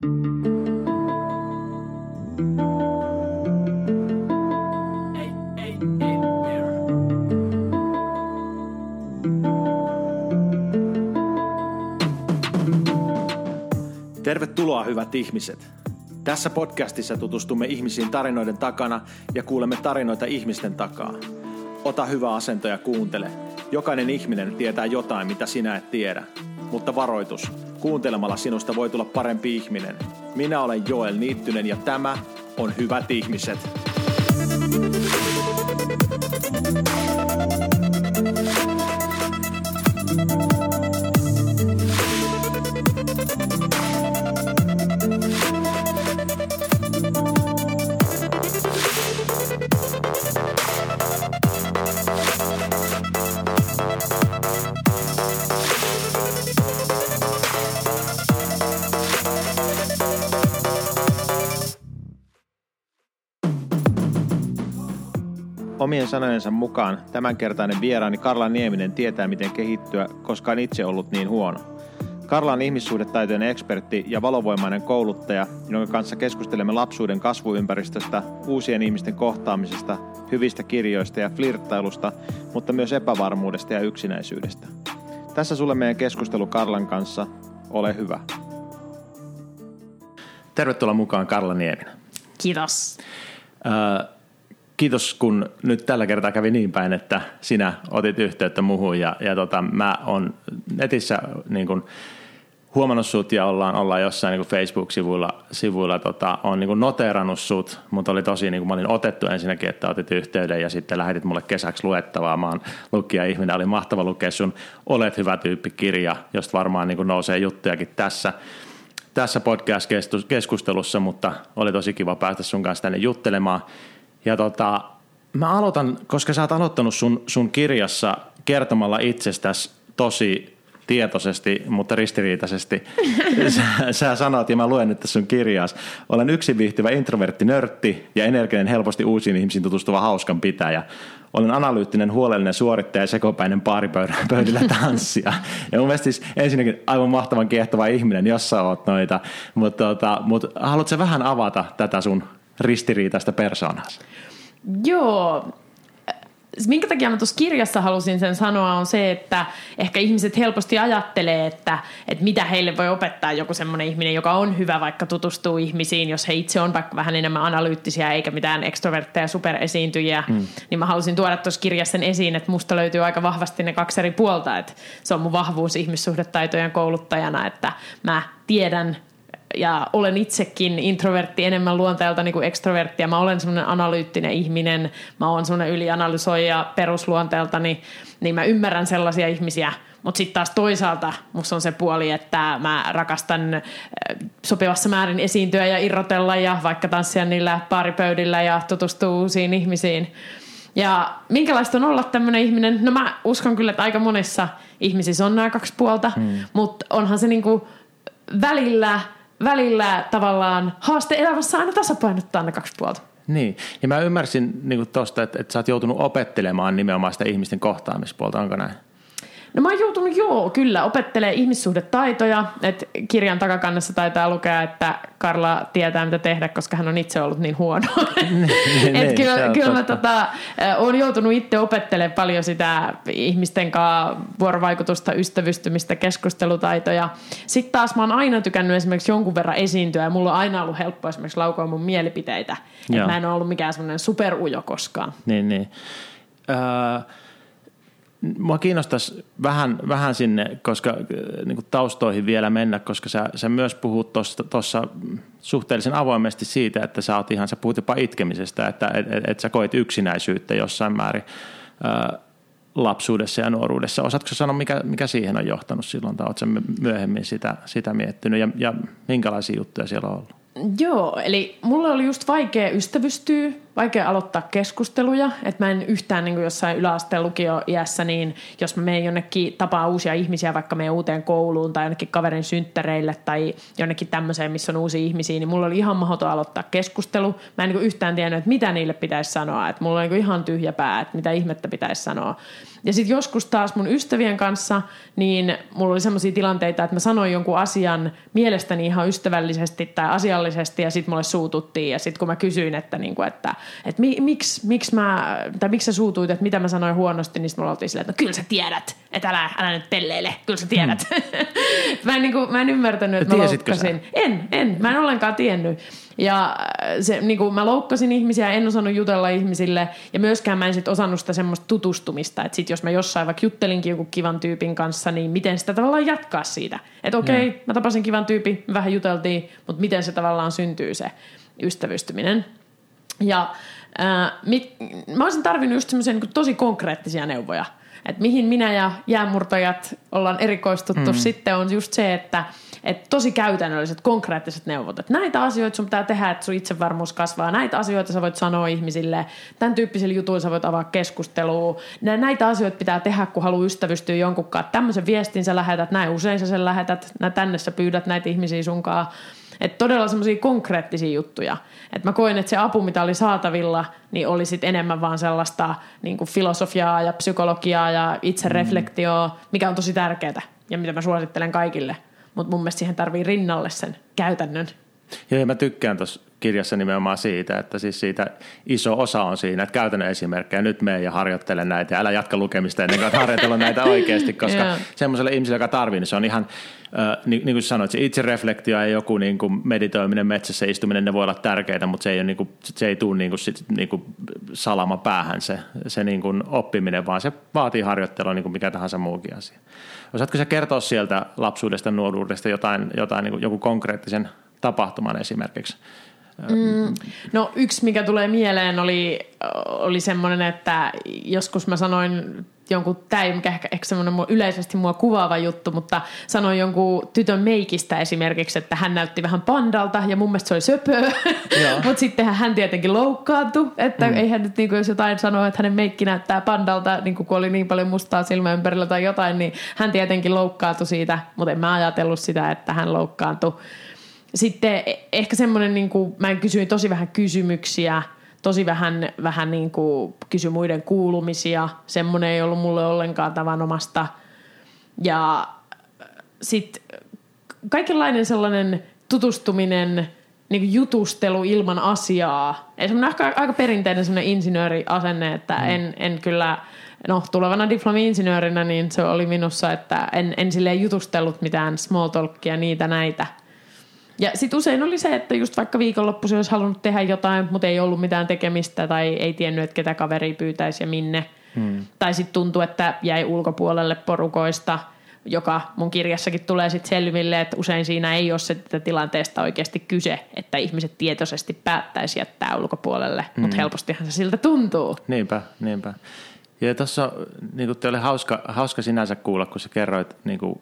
Tervetuloa hyvät ihmiset. Tässä podcastissa tutustumme ihmisiin tarinoiden takana ja kuulemme tarinoita ihmisten takaa. Ota hyvä asento ja kuuntele. Jokainen ihminen tietää jotain, mitä sinä et tiedä. Mutta varoitus, kuuntelemalla sinusta voi tulla parempi ihminen. Minä olen Joel Niittynen ja tämä on Hyvät ihmiset. Omien sanojensa mukaan tämänkertainen vieraani Karla Nieminen tietää, miten kehittyä, koska on itse ollut niin huono. Karla on ihmissuhdetaitojen ekspertti ja valovoimainen kouluttaja, jonka kanssa keskustelemme lapsuuden kasvuympäristöstä, uusien ihmisten kohtaamisesta, hyvistä kirjoista ja flirttailusta, mutta myös epävarmuudesta ja yksinäisyydestä. Tässä sulle meidän keskustelu Karlan kanssa. Ole hyvä. Tervetuloa mukaan Karla Nieminen. Kiitos. Äh, kiitos, kun nyt tällä kertaa kävi niin päin, että sinä otit yhteyttä muuhun ja, ja tota, mä oon netissä niin kun, huomannut sut ja ollaan, ollaan jossain niin Facebook-sivuilla sivuilla, tota, on niin noteerannut sut, mutta oli tosi, niin mä olin otettu ensinnäkin, että otit yhteyden ja sitten lähetit mulle kesäksi luettavaa. Mä oon lukija ihminen, oli mahtava lukea sun Olet hyvä tyyppi kirja, josta varmaan niin nousee juttujakin tässä tässä podcast-keskustelussa, mutta oli tosi kiva päästä sun kanssa tänne juttelemaan. Ja tota, mä aloitan, koska sä oot aloittanut sun, sun kirjassa kertomalla itsestäsi tosi tietoisesti, mutta ristiriitaisesti. Sä, sä sanot, ja mä luen nyt tässä sun kirjaas, olen yksin viihtyvä introvertti nörtti ja energinen helposti uusiin ihmisiin tutustuva hauskan pitäjä. Olen analyyttinen, huolellinen suorittaja ja sekopäinen paaripöydillä tanssia. Ja mun mielestä siis ensinnäkin aivan mahtavan kiehtova ihminen, jos sä oot noita. Mutta tota, mut haluatko vähän avata tätä sun ristiriitaista persoonaa? Joo, minkä takia mä tuossa kirjassa halusin sen sanoa on se, että ehkä ihmiset helposti ajattelee, että, että mitä heille voi opettaa joku semmoinen ihminen, joka on hyvä vaikka tutustuu ihmisiin, jos he itse on vaikka vähän enemmän analyyttisiä eikä mitään ekstrovertteja superesiintyjiä, mm. niin mä halusin tuoda tuossa kirjassa sen esiin, että musta löytyy aika vahvasti ne kaksi eri puolta, että se on mun vahvuus ihmissuhdetaitojen kouluttajana, että mä tiedän ja olen itsekin introvertti enemmän luonteelta niin kuin ekstrovertti ja mä olen semmoinen analyyttinen ihminen, mä oon semmoinen ylianalysoija perusluonteelta, niin, niin mä ymmärrän sellaisia ihmisiä, mutta sitten taas toisaalta musta on se puoli, että mä rakastan äh, sopivassa määrin esiintyä ja irrotella ja vaikka tanssia niillä paaripöydillä ja tutustua uusiin ihmisiin. Ja minkälaista on olla tämmöinen ihminen? No mä uskon kyllä, että aika monessa ihmisissä on nämä kaksi puolta, hmm. mutta onhan se niinku välillä – välillä tavallaan haaste elämässä aina tasapainottaa ne kaksi puolta. Niin, ja mä ymmärsin niin tuosta, että, että sä oot joutunut opettelemaan nimenomaan sitä ihmisten kohtaamispuolta, onko näin? No mä oon joutunut joo, kyllä, opettelee ihmissuhdetaitoja. että kirjan takakannessa taitaa lukea, että Karla tietää mitä tehdä, koska hän on itse ollut niin huono. Niin, niin, et kyllä, kyllä mä tota, oon joutunut itse opettelemaan paljon sitä ihmisten kanssa vuorovaikutusta, ystävystymistä, keskustelutaitoja. Sitten taas mä oon aina tykännyt esimerkiksi jonkun verran esiintyä ja mulla on aina ollut helppo esimerkiksi laukoa mun mielipiteitä. Että mä en ole ollut mikään semmoinen superujo koskaan. Niin, niin. Uh Mua kiinnostaisi vähän, vähän sinne, koska äh, niin kuin taustoihin vielä mennä, koska sä, sä myös puhut tuossa suhteellisen avoimesti siitä, että sä oot ihan, sä puhut jopa itkemisestä, että et, et, et sä koit yksinäisyyttä jossain määrin ää, äh, lapsuudessa ja nuoruudessa. Osaatko sanoa, mikä, mikä siihen on johtanut silloin, tai oletko myöhemmin sitä, sitä miettinyt, ja, ja minkälaisia juttuja siellä on ollut? Joo, eli mulla oli just vaikea ystävystyä, vaikea aloittaa keskusteluja, että mä en yhtään niin jossain yläasteen lukioiässä, niin jos mä menen jonnekin tapaa uusia ihmisiä vaikka meidän uuteen kouluun tai jonnekin kaverin synttäreille tai jonnekin tämmöiseen, missä on uusia ihmisiä, niin mulla oli ihan mahdoton aloittaa keskustelu. Mä en niin yhtään tiennyt, että mitä niille pitäisi sanoa, että mulla oli niin ihan tyhjä pää, että mitä ihmettä pitäisi sanoa. Ja sitten joskus taas mun ystävien kanssa, niin mulla oli sellaisia tilanteita, että mä sanoin jonkun asian mielestäni ihan ystävällisesti tai asiallisesti ja sitten mulle suututtiin. Ja sitten kun mä kysyin, että, niinku, että, että mi, miksi, miksi, mä, tai miksi sä suutuit, että mitä mä sanoin huonosti, niin sitten mulla oltiin silleen, että no kyllä sä tiedät, että älä, älä nyt pelleile, kyllä sä tiedät. Hmm. mä, en, niinku, mä en ymmärtänyt, että mä loukkasin. En, en, mä en ollenkaan tiennyt. Ja se, niin kuin mä loukkasin ihmisiä, en osannut jutella ihmisille ja myöskään mä en sit osannut sitä semmoista tutustumista, että sit jos mä jossain vaikka juttelinkin joku kivan tyypin kanssa, niin miten sitä tavallaan jatkaa siitä. Että okei, okay, mä tapasin kivan tyypin, vähän juteltiin, mutta miten se tavallaan syntyy se ystävystyminen. Ja ää, mit, mä olisin tarvinnut just semmoisia niin tosi konkreettisia neuvoja – että mihin minä ja jäämurtajat ollaan erikoistuttu mm. sitten on just se, että et tosi käytännölliset, konkreettiset neuvot. Että näitä asioita sun pitää tehdä, että sun itsevarmuus kasvaa. Näitä asioita sä voit sanoa ihmisille. Tämän tyyppisillä jutuilla sä voit avaa keskustelua. Näitä asioita pitää tehdä, kun haluaa ystävystyä jonkunkaan. Tämmöisen viestin sä lähetät, näin usein sä sen lähetät. Tänne sä pyydät näitä ihmisiä sunkaan. Että todella semmoisia konkreettisia juttuja. Että mä koin, että se apu, mitä oli saatavilla, niin oli sit enemmän vaan sellaista niin kuin filosofiaa ja psykologiaa ja itsereflektioa, mm. mikä on tosi tärkeää ja mitä mä suosittelen kaikille. Mutta mun mielestä siihen tarvii rinnalle sen käytännön. Joo, ja mä tykkään tuossa kirjassa nimenomaan siitä, että siis siitä iso osa on siinä, että käytännön esimerkkejä, nyt mene ja harjoittele näitä ja älä jatka lukemista ennen kuin harjoitella näitä oikeasti, koska yeah. semmoiselle ihmiselle, joka tarvii, niin se on ihan, äh, niin, niin kuin sanoit, se itsereflektio ja joku niin kuin meditoiminen metsässä istuminen, ne voi olla tärkeitä, mutta se ei, ole, niin kuin, se ei tule niin kuin, sit, niin kuin salama päähän se, se niin kuin oppiminen, vaan se vaatii harjoittelua niin kuin mikä tahansa muukin asia. Osaatko sä kertoa sieltä lapsuudesta, nuoruudesta jotain, jotain niin joku konkreettisen tapahtuman esimerkiksi? Mm, no yksi, mikä tulee mieleen, oli, oli semmoinen, että joskus mä sanoin jonkun, tämä ei ehkä, ehkä semmoinen yleisesti mua kuvaava juttu, mutta sanoin jonkun tytön meikistä esimerkiksi, että hän näytti vähän pandalta ja mun mielestä se oli söpö, mutta sittenhän hän tietenkin loukkaantui, että mm. eihän nyt niin kuin, jos jotain sanoo, että hänen meikki näyttää pandalta, niin kuin kun oli niin paljon mustaa silmä ympärillä tai jotain, niin hän tietenkin loukkaantui siitä, mutta en mä ajatellut sitä, että hän loukkaantui. Sitten e- ehkä semmoinen, niin kuin, mä kysyin tosi vähän kysymyksiä, tosi vähän, vähän niin kuin kysy muiden kuulumisia. Semmoinen ei ollut mulle ollenkaan tavanomasta. Ja sitten kaikenlainen sellainen tutustuminen, niin kuin jutustelu ilman asiaa. Ei semmoinen aika, aika perinteinen semmoinen insinööriasenne, että mm. en, en kyllä, no tulevana diplomi-insinöörinä, niin se oli minussa, että en, en silleen jutustellut mitään small talkia, niitä näitä – ja sitten usein oli se, että just vaikka viikonloppuisin olisi halunnut tehdä jotain, mutta ei ollut mitään tekemistä tai ei tiennyt, että ketä kaveri pyytäisi ja minne. Hmm. Tai sitten tuntui, että jäi ulkopuolelle porukoista, joka mun kirjassakin tulee sitten selville, että usein siinä ei ole se tilanteesta oikeasti kyse, että ihmiset tietoisesti päättäisi jättää ulkopuolelle, hmm. mutta helpostihan se siltä tuntuu. Niinpä, niinpä. Ja tuossa niin oli hauska, hauska sinänsä kuulla, kun sä kerroit niin kuin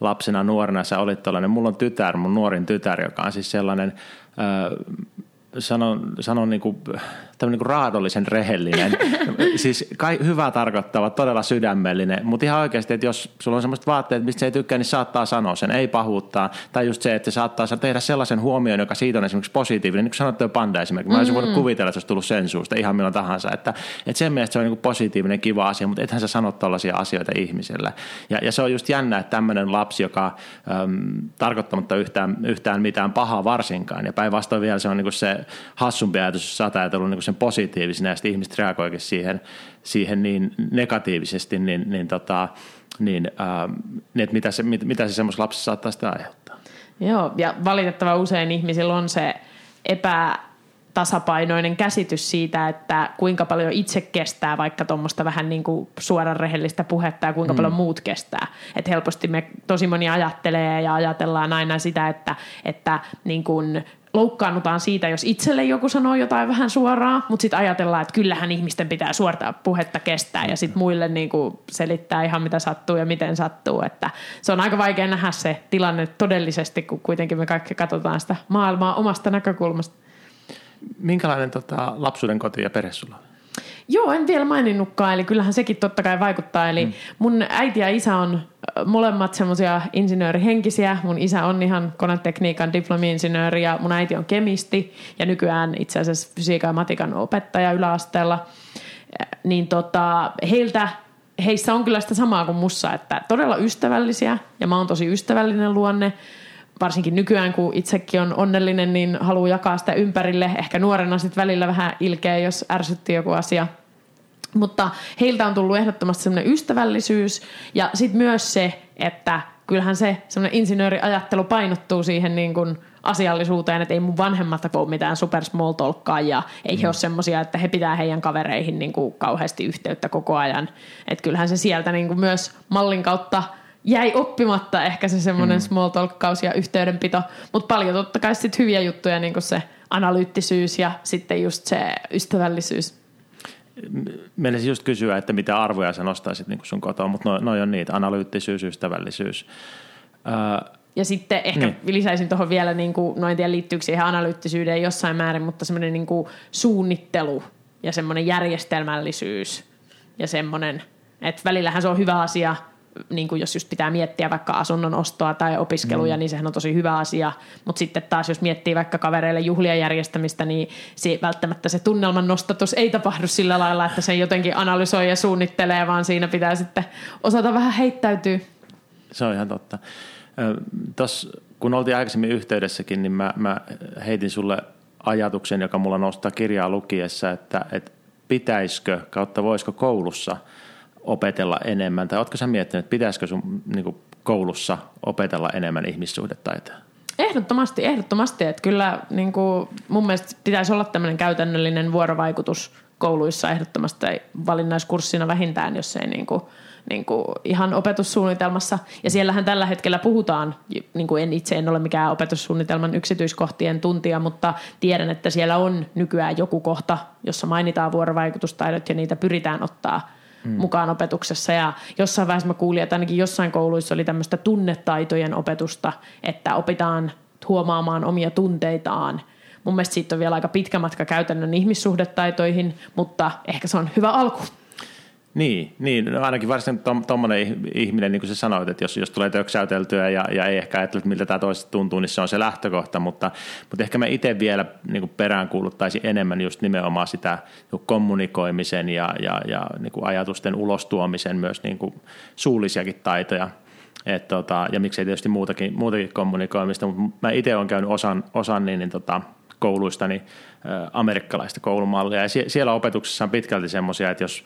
lapsena, nuorena sä olit tällainen, mulla on tytär, mun nuorin tytär, joka on siis sellainen, sanon, sanon niin kuin, tämmöinen niin raadollisen rehellinen, siis kai, hyvä tarkoittava, todella sydämellinen, mutta ihan oikeasti, että jos sulla on semmoiset vaatteet, mistä se ei tykkää, niin saattaa sanoa sen, ei pahuuttaa. Tai just se, että se saattaa tehdä sellaisen huomioon, joka siitä on esimerkiksi positiivinen, niin kuin sanottu Panda esimerkiksi. Mä olisin mm. voinut kuvitella, että se olisi tullut sen suusta ihan milloin tahansa. Että, että sen mielestä se on niin positiivinen, kiva asia, mutta ethän sä sano tällaisia asioita ihmiselle. Ja, ja se on just jännä, että tämmöinen lapsi, joka äm, tarkoittamatta yhtään, yhtään mitään pahaa varsinkaan, ja päinvastoin vielä se on niin se hassumpi ajatus, jos sä oot ajatellut niin sen positiivisena ja sitten ihmiset reagoikin siihen, siihen niin negatiivisesti, niin, niin, tota, niin, ää, niin mitä se, mit, mitä se semmoisessa lapsessa saattaa sitä aiheuttaa. Joo, ja valitettava usein ihmisillä on se epä tasapainoinen käsitys siitä, että kuinka paljon itse kestää vaikka tuommoista vähän niin kuin suoran rehellistä puhetta ja kuinka mm. paljon muut kestää. Että helposti me tosi moni ajattelee ja ajatellaan aina sitä, että, että niin kuin loukkaannutaan siitä, jos itselle joku sanoo jotain vähän suoraa, mutta sitten ajatellaan, että kyllähän ihmisten pitää suortaa puhetta kestää ja sitten muille niin kuin selittää ihan mitä sattuu ja miten sattuu. Että se on aika vaikea nähdä se tilanne todellisesti, kun kuitenkin me kaikki katsotaan sitä maailmaa omasta näkökulmasta. Minkälainen tota, lapsuuden koti ja perhe sulla on? Joo, en vielä maininnutkaan, eli kyllähän sekin totta kai vaikuttaa. Eli mm. mun äiti ja isä on molemmat semmoisia insinöörihenkisiä. Mun isä on ihan konetekniikan diplomi-insinööri ja mun äiti on kemisti ja nykyään itse asiassa fysiikan ja matikan opettaja yläasteella. Niin tota, heiltä heissä on kyllä sitä samaa kuin mussa, että todella ystävällisiä ja mä oon tosi ystävällinen luonne. Varsinkin nykyään, kun itsekin on onnellinen, niin haluaa jakaa sitä ympärille. Ehkä nuorena sitten välillä vähän ilkeä, jos ärsytti joku asia. Mutta heiltä on tullut ehdottomasti semmoinen ystävällisyys ja sitten myös se, että kyllähän se semmoinen insinööriajattelu painottuu siihen niin kuin asiallisuuteen, että ei mun vanhemmat ole mitään super small talkkaa ja ei mm. he ole semmoisia, että he pitää heidän kavereihin niin kuin kauheasti yhteyttä koko ajan. Että kyllähän se sieltä niin kuin myös mallin kautta jäi oppimatta ehkä se semmoinen mm. small talkkaus ja yhteydenpito, mutta paljon totta kai sitten hyviä juttuja, niin kuin se analyyttisyys ja sitten just se ystävällisyys. Meillä just kysyä, että mitä arvoja sä nostaisit niin sun kotoa, mutta noin noi on niitä, analyyttisyys, ystävällisyys. Öö, ja sitten ehkä niin. lisäisin tuohon vielä, niin kuin, noin tiedä liittyykö siihen analyyttisyyteen jossain määrin, mutta semmoinen niin kuin suunnittelu ja semmoinen järjestelmällisyys ja semmoinen, että välillähän se on hyvä asia, niin kuin jos just pitää miettiä vaikka asunnon ostoa tai opiskeluja, mm. niin sehän on tosi hyvä asia. Mutta sitten taas, jos miettii vaikka kavereille juhlia järjestämistä, niin se, välttämättä se tunnelman nostatus ei tapahdu sillä lailla, että se jotenkin analysoi ja suunnittelee, vaan siinä pitää sitten osata vähän heittäytyä. Se on ihan totta. Tos, kun oltiin aikaisemmin yhteydessäkin, niin mä, mä heitin sulle ajatuksen, joka mulla nostaa kirjaa lukiessa, että, että pitäisikö kautta voisiko koulussa opetella enemmän, tai ootko sä miettinyt, että pitäisikö sun niin kuin koulussa opetella enemmän ihmissuhdetaitoja? Ehdottomasti, ehdottomasti. Että kyllä niin kuin mun mielestä pitäisi olla tämmöinen käytännöllinen vuorovaikutus kouluissa ehdottomasti valinnaiskurssina vähintään, jos ei niin kuin – niin kuin ihan opetussuunnitelmassa. Ja siellähän tällä hetkellä puhutaan, niin kuin en itse en ole mikään opetussuunnitelman yksityiskohtien tuntija, mutta tiedän, että siellä on nykyään joku kohta, jossa mainitaan vuorovaikutustaidot ja niitä pyritään ottaa mm. mukaan opetuksessa. Ja jossain vaiheessa mä kuulin, että ainakin jossain kouluissa oli tämmöistä tunnetaitojen opetusta, että opitaan huomaamaan omia tunteitaan – mun mielestä siitä on vielä aika pitkä matka käytännön ihmissuhdetaitoihin, mutta ehkä se on hyvä alku. Niin, niin no ainakin varsin tuommoinen ihminen, niin kuin sä sanoit, että jos, jos tulee töksäyteltyä ja, ja ei ehkä ajattele, miltä tämä toista tuntuu, niin se on se lähtökohta, mutta, mutta ehkä mä itse vielä niin kuin peräänkuuluttaisin enemmän just nimenomaan sitä niin kommunikoimisen ja, ja, ja niin kuin ajatusten ulostuomisen myös niin kuin suullisiakin taitoja, et tota, ja miksei tietysti muutakin, muutakin kommunikoimista, mutta mä itse olen käynyt osan, osan niin, niin tota, kouluistani amerikkalaista koulumallia. Ja siellä opetuksessa on pitkälti semmoisia, että jos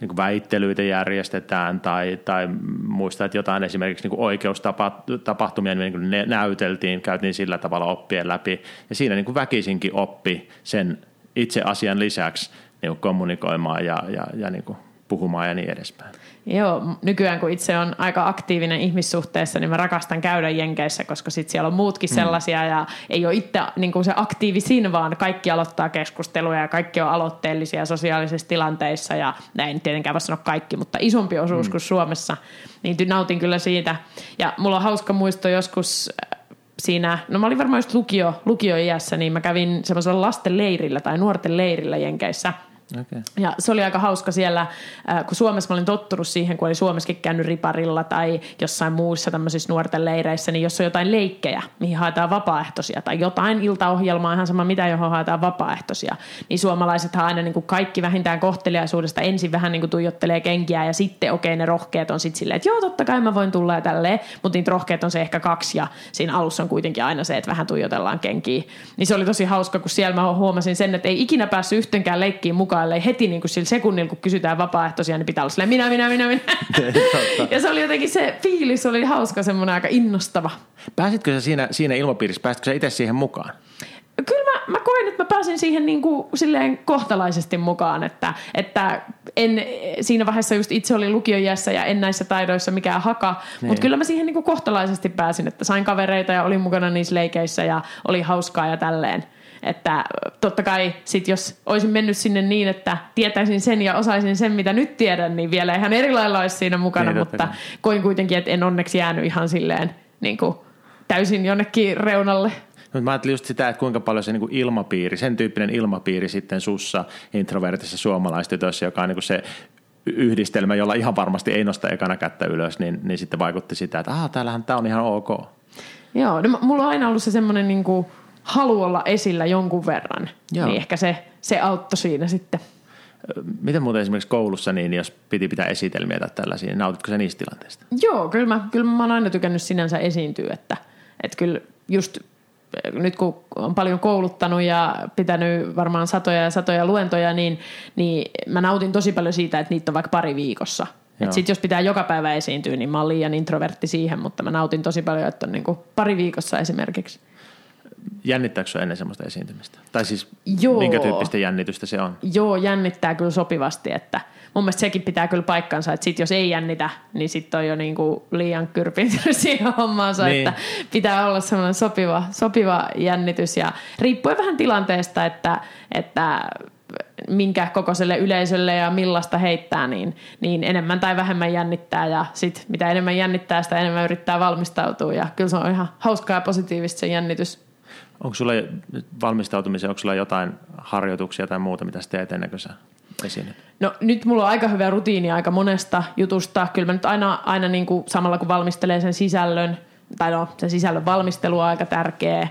niin väittelyitä järjestetään tai, tai muistaa, että jotain esimerkiksi niin oikeustapahtumia niin ne näyteltiin, käytiin sillä tavalla oppien läpi. Ja siinä niin väkisinkin oppi sen itse asian lisäksi niin kommunikoimaan ja, ja, ja niin puhumaan ja niin edespäin. Joo, nykyään kun itse on aika aktiivinen ihmissuhteessa, niin mä rakastan käydä Jenkeissä, koska sit siellä on muutkin mm. sellaisia ja ei ole itse niin kuin se aktiivisin, vaan kaikki aloittaa keskusteluja ja kaikki on aloitteellisia sosiaalisissa tilanteissa ja näin tietenkään voi sanoa kaikki, mutta isompi osuus mm. kuin Suomessa, niin nautin kyllä siitä. Ja mulla on hauska muisto joskus äh, siinä, no mä olin varmaan just lukio, lukioiässä, niin mä kävin semmoisella lasten leirillä tai nuorten leirillä Jenkeissä – Okay. Ja se oli aika hauska siellä, äh, kun Suomessa mä olin tottunut siihen, kun oli Suomessakin käynyt riparilla tai jossain muussa tämmöisissä nuorten leireissä, niin jos on jotain leikkejä, mihin haetaan vapaaehtoisia tai jotain iltaohjelmaa, ihan sama mitä, johon haetaan vapaaehtoisia, niin suomalaisethan aina niin kuin kaikki vähintään kohteliaisuudesta ensin vähän niin kuin tuijottelee kenkiä ja sitten okei okay, ne rohkeat on sitten silleen, että joo totta kai mä voin tulla ja tälleen, mutta niitä rohkeat on se ehkä kaksi ja siinä alussa on kuitenkin aina se, että vähän tuijotellaan kenkiä. Niin se oli tosi hauska, kun siellä mä huomasin sen, että ei ikinä päässyt yhtenkään leikkiin mukaan kilpaille heti niin kuin sillä sekunnilla, kun kysytään vapaaehtoisia, niin pitää olla silleen, minä, minä, minä, minä. ja se oli jotenkin se fiilis, oli hauska, semmoinen aika innostava. Pääsitkö sä siinä, siinä ilmapiirissä, pääsitkö sä itse siihen mukaan? Kyllä mä, mä koin, että mä pääsin siihen niin kuin silleen kohtalaisesti mukaan, että, että en, siinä vaiheessa just itse oli lukiojässä ja en näissä taidoissa mikään haka, niin. mutta kyllä mä siihen niin kuin kohtalaisesti pääsin, että sain kavereita ja olin mukana niissä leikeissä ja oli hauskaa ja tälleen. Että totta kai sit jos olisin mennyt sinne niin, että tietäisin sen ja osaisin sen, mitä nyt tiedän, niin vielä ihan eri lailla olisi siinä mukana, niin, mutta koin kuitenkin, että en onneksi jäänyt ihan silleen niin kuin täysin jonnekin reunalle. Mutta mä ajattelin just sitä, että kuinka paljon se niin kuin ilmapiiri, sen tyyppinen ilmapiiri sitten sussa introvertissa suomalaistytössä, joka on niin kuin se yhdistelmä, jolla ihan varmasti ei nosta ekana kättä ylös, niin, niin sitten vaikutti sitä, että ah, täällähän tämä on ihan ok. Joo, no, mulla on aina ollut se semmoinen niin kuin – halu olla esillä jonkun verran. Joo. Niin ehkä se, se auttoi siinä sitten. Miten muuten esimerkiksi koulussa, niin jos piti pitää esitelmiä tai tällaisia, niin nautitko sä niistä tilanteista? Joo, kyllä mä, kyllä mä oon aina tykännyt sinänsä esiintyä, että, että kyllä just nyt kun on paljon kouluttanut ja pitänyt varmaan satoja ja satoja luentoja, niin, niin mä nautin tosi paljon siitä, että niitä on vaikka pari viikossa. Sitten jos pitää joka päivä esiintyä, niin mä oon liian introvertti siihen, mutta mä nautin tosi paljon, että on niin kuin pari viikossa esimerkiksi. Jännittääkö ennen semmoista esiintymistä? Tai siis Joo. minkä tyyppistä jännitystä se on? Joo, jännittää kyllä sopivasti, että mun mielestä sekin pitää kyllä paikkansa, että sit jos ei jännitä, niin sitten on jo niinku liian kyrpintynyt siihen hommaansa, niin. että pitää olla semmoinen sopiva, sopiva jännitys ja riippuen vähän tilanteesta, että, että minkä kokoiselle yleisölle ja millaista heittää, niin, niin enemmän tai vähemmän jännittää ja sit mitä enemmän jännittää, sitä enemmän yrittää valmistautua ja kyllä se on ihan hauskaa ja positiivista se jännitys. Onko sulla valmistautumiseen, onko sulla jotain harjoituksia tai muuta, mitä sä teet ennen kuin sä esiinnyt? No nyt mulla on aika hyvä rutiini aika monesta jutusta. Kyllä mä nyt aina, aina niin kuin samalla kun valmistelee sen sisällön, tai no sen sisällön valmistelu on aika tärkeä.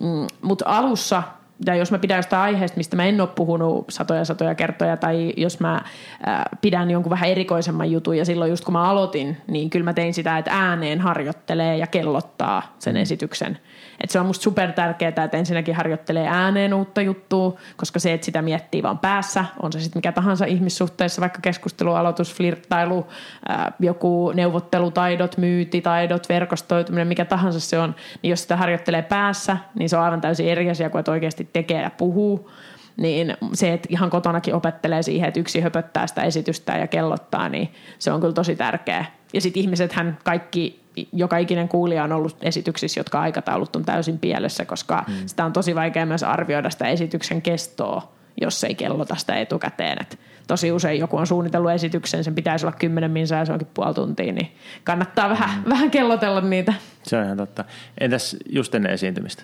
Mm, Mutta alussa ja jos mä pidän jostain aiheesta, mistä mä en ole puhunut satoja satoja kertoja, tai jos mä äh, pidän jonkun vähän erikoisemman jutun, ja silloin just kun mä aloitin, niin kyllä mä tein sitä, että ääneen harjoittelee ja kellottaa sen mm. esityksen – et se on musta super tärkeää, että ensinnäkin harjoittelee ääneen uutta juttua, koska se, että sitä miettii vaan päässä, on se sitten mikä tahansa ihmissuhteessa, vaikka keskustelualoitus, flirttailu, ää, joku neuvottelutaidot, myytitaidot, verkostoituminen, mikä tahansa se on, niin jos sitä harjoittelee päässä, niin se on aivan täysin eri asia kuin että oikeasti tekee ja puhuu niin se, että ihan kotonakin opettelee siihen, että yksi höpöttää sitä esitystä ja kellottaa, niin se on kyllä tosi tärkeää. Ja sitten ihmisethän kaikki joka ikinen kuulija on ollut esityksissä, jotka aikataulut on täysin pielessä, koska mm. sitä on tosi vaikea myös arvioida sitä esityksen kestoa, jos ei kellota sitä etukäteen. Et tosi usein joku on suunnitellut esityksen, sen pitäisi olla kymmenen minsaa ja se onkin puoli tuntia, niin kannattaa vähän, mm. vähän kellotella niitä. Se on ihan totta. Entäs just ennen esiintymistä?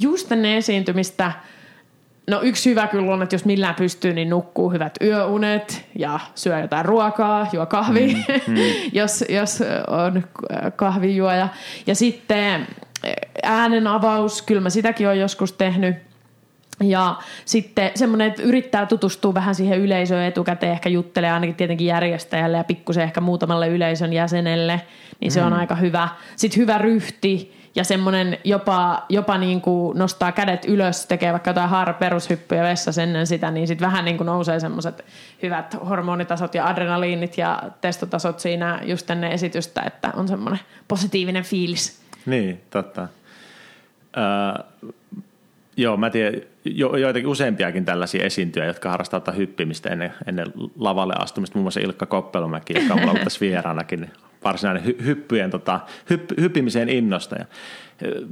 Just ennen esiintymistä – No yksi hyvä kyllä on, että jos millään pystyy, niin nukkuu hyvät yöunet ja syö jotain ruokaa, juo kahvi, mm, mm. jos, jos on kahvijuoja. Ja sitten äänen avaus, kyllä mä sitäkin olen joskus tehnyt. Ja sitten semmoinen, että yrittää tutustua vähän siihen yleisöön etukäteen, ehkä juttelee ainakin tietenkin järjestäjälle ja pikkusen ehkä muutamalle yleisön jäsenelle, niin se mm. on aika hyvä. Sitten hyvä ryhti, ja semmoinen jopa, jopa niin kuin nostaa kädet ylös, tekee vaikka jotain haaraperushyppyjä vessassa ennen sitä, niin sitten vähän niin kuin nousee semmoiset hyvät hormonitasot ja adrenaliinit ja testotasot siinä just ennen esitystä, että on semmoinen positiivinen fiilis. Niin, totta. Öö, joo, mä tiedän jo, joitakin useampiakin tällaisia esiintyjä, jotka harrastavat hyppimistä ennen, ennen lavalle astumista, muun muassa Ilkka Koppelumäki, joka on ollut tässä vieraanakin, niin varsinainen hy, hyppyjen, tota, hypp, hyppimiseen innosta. Ja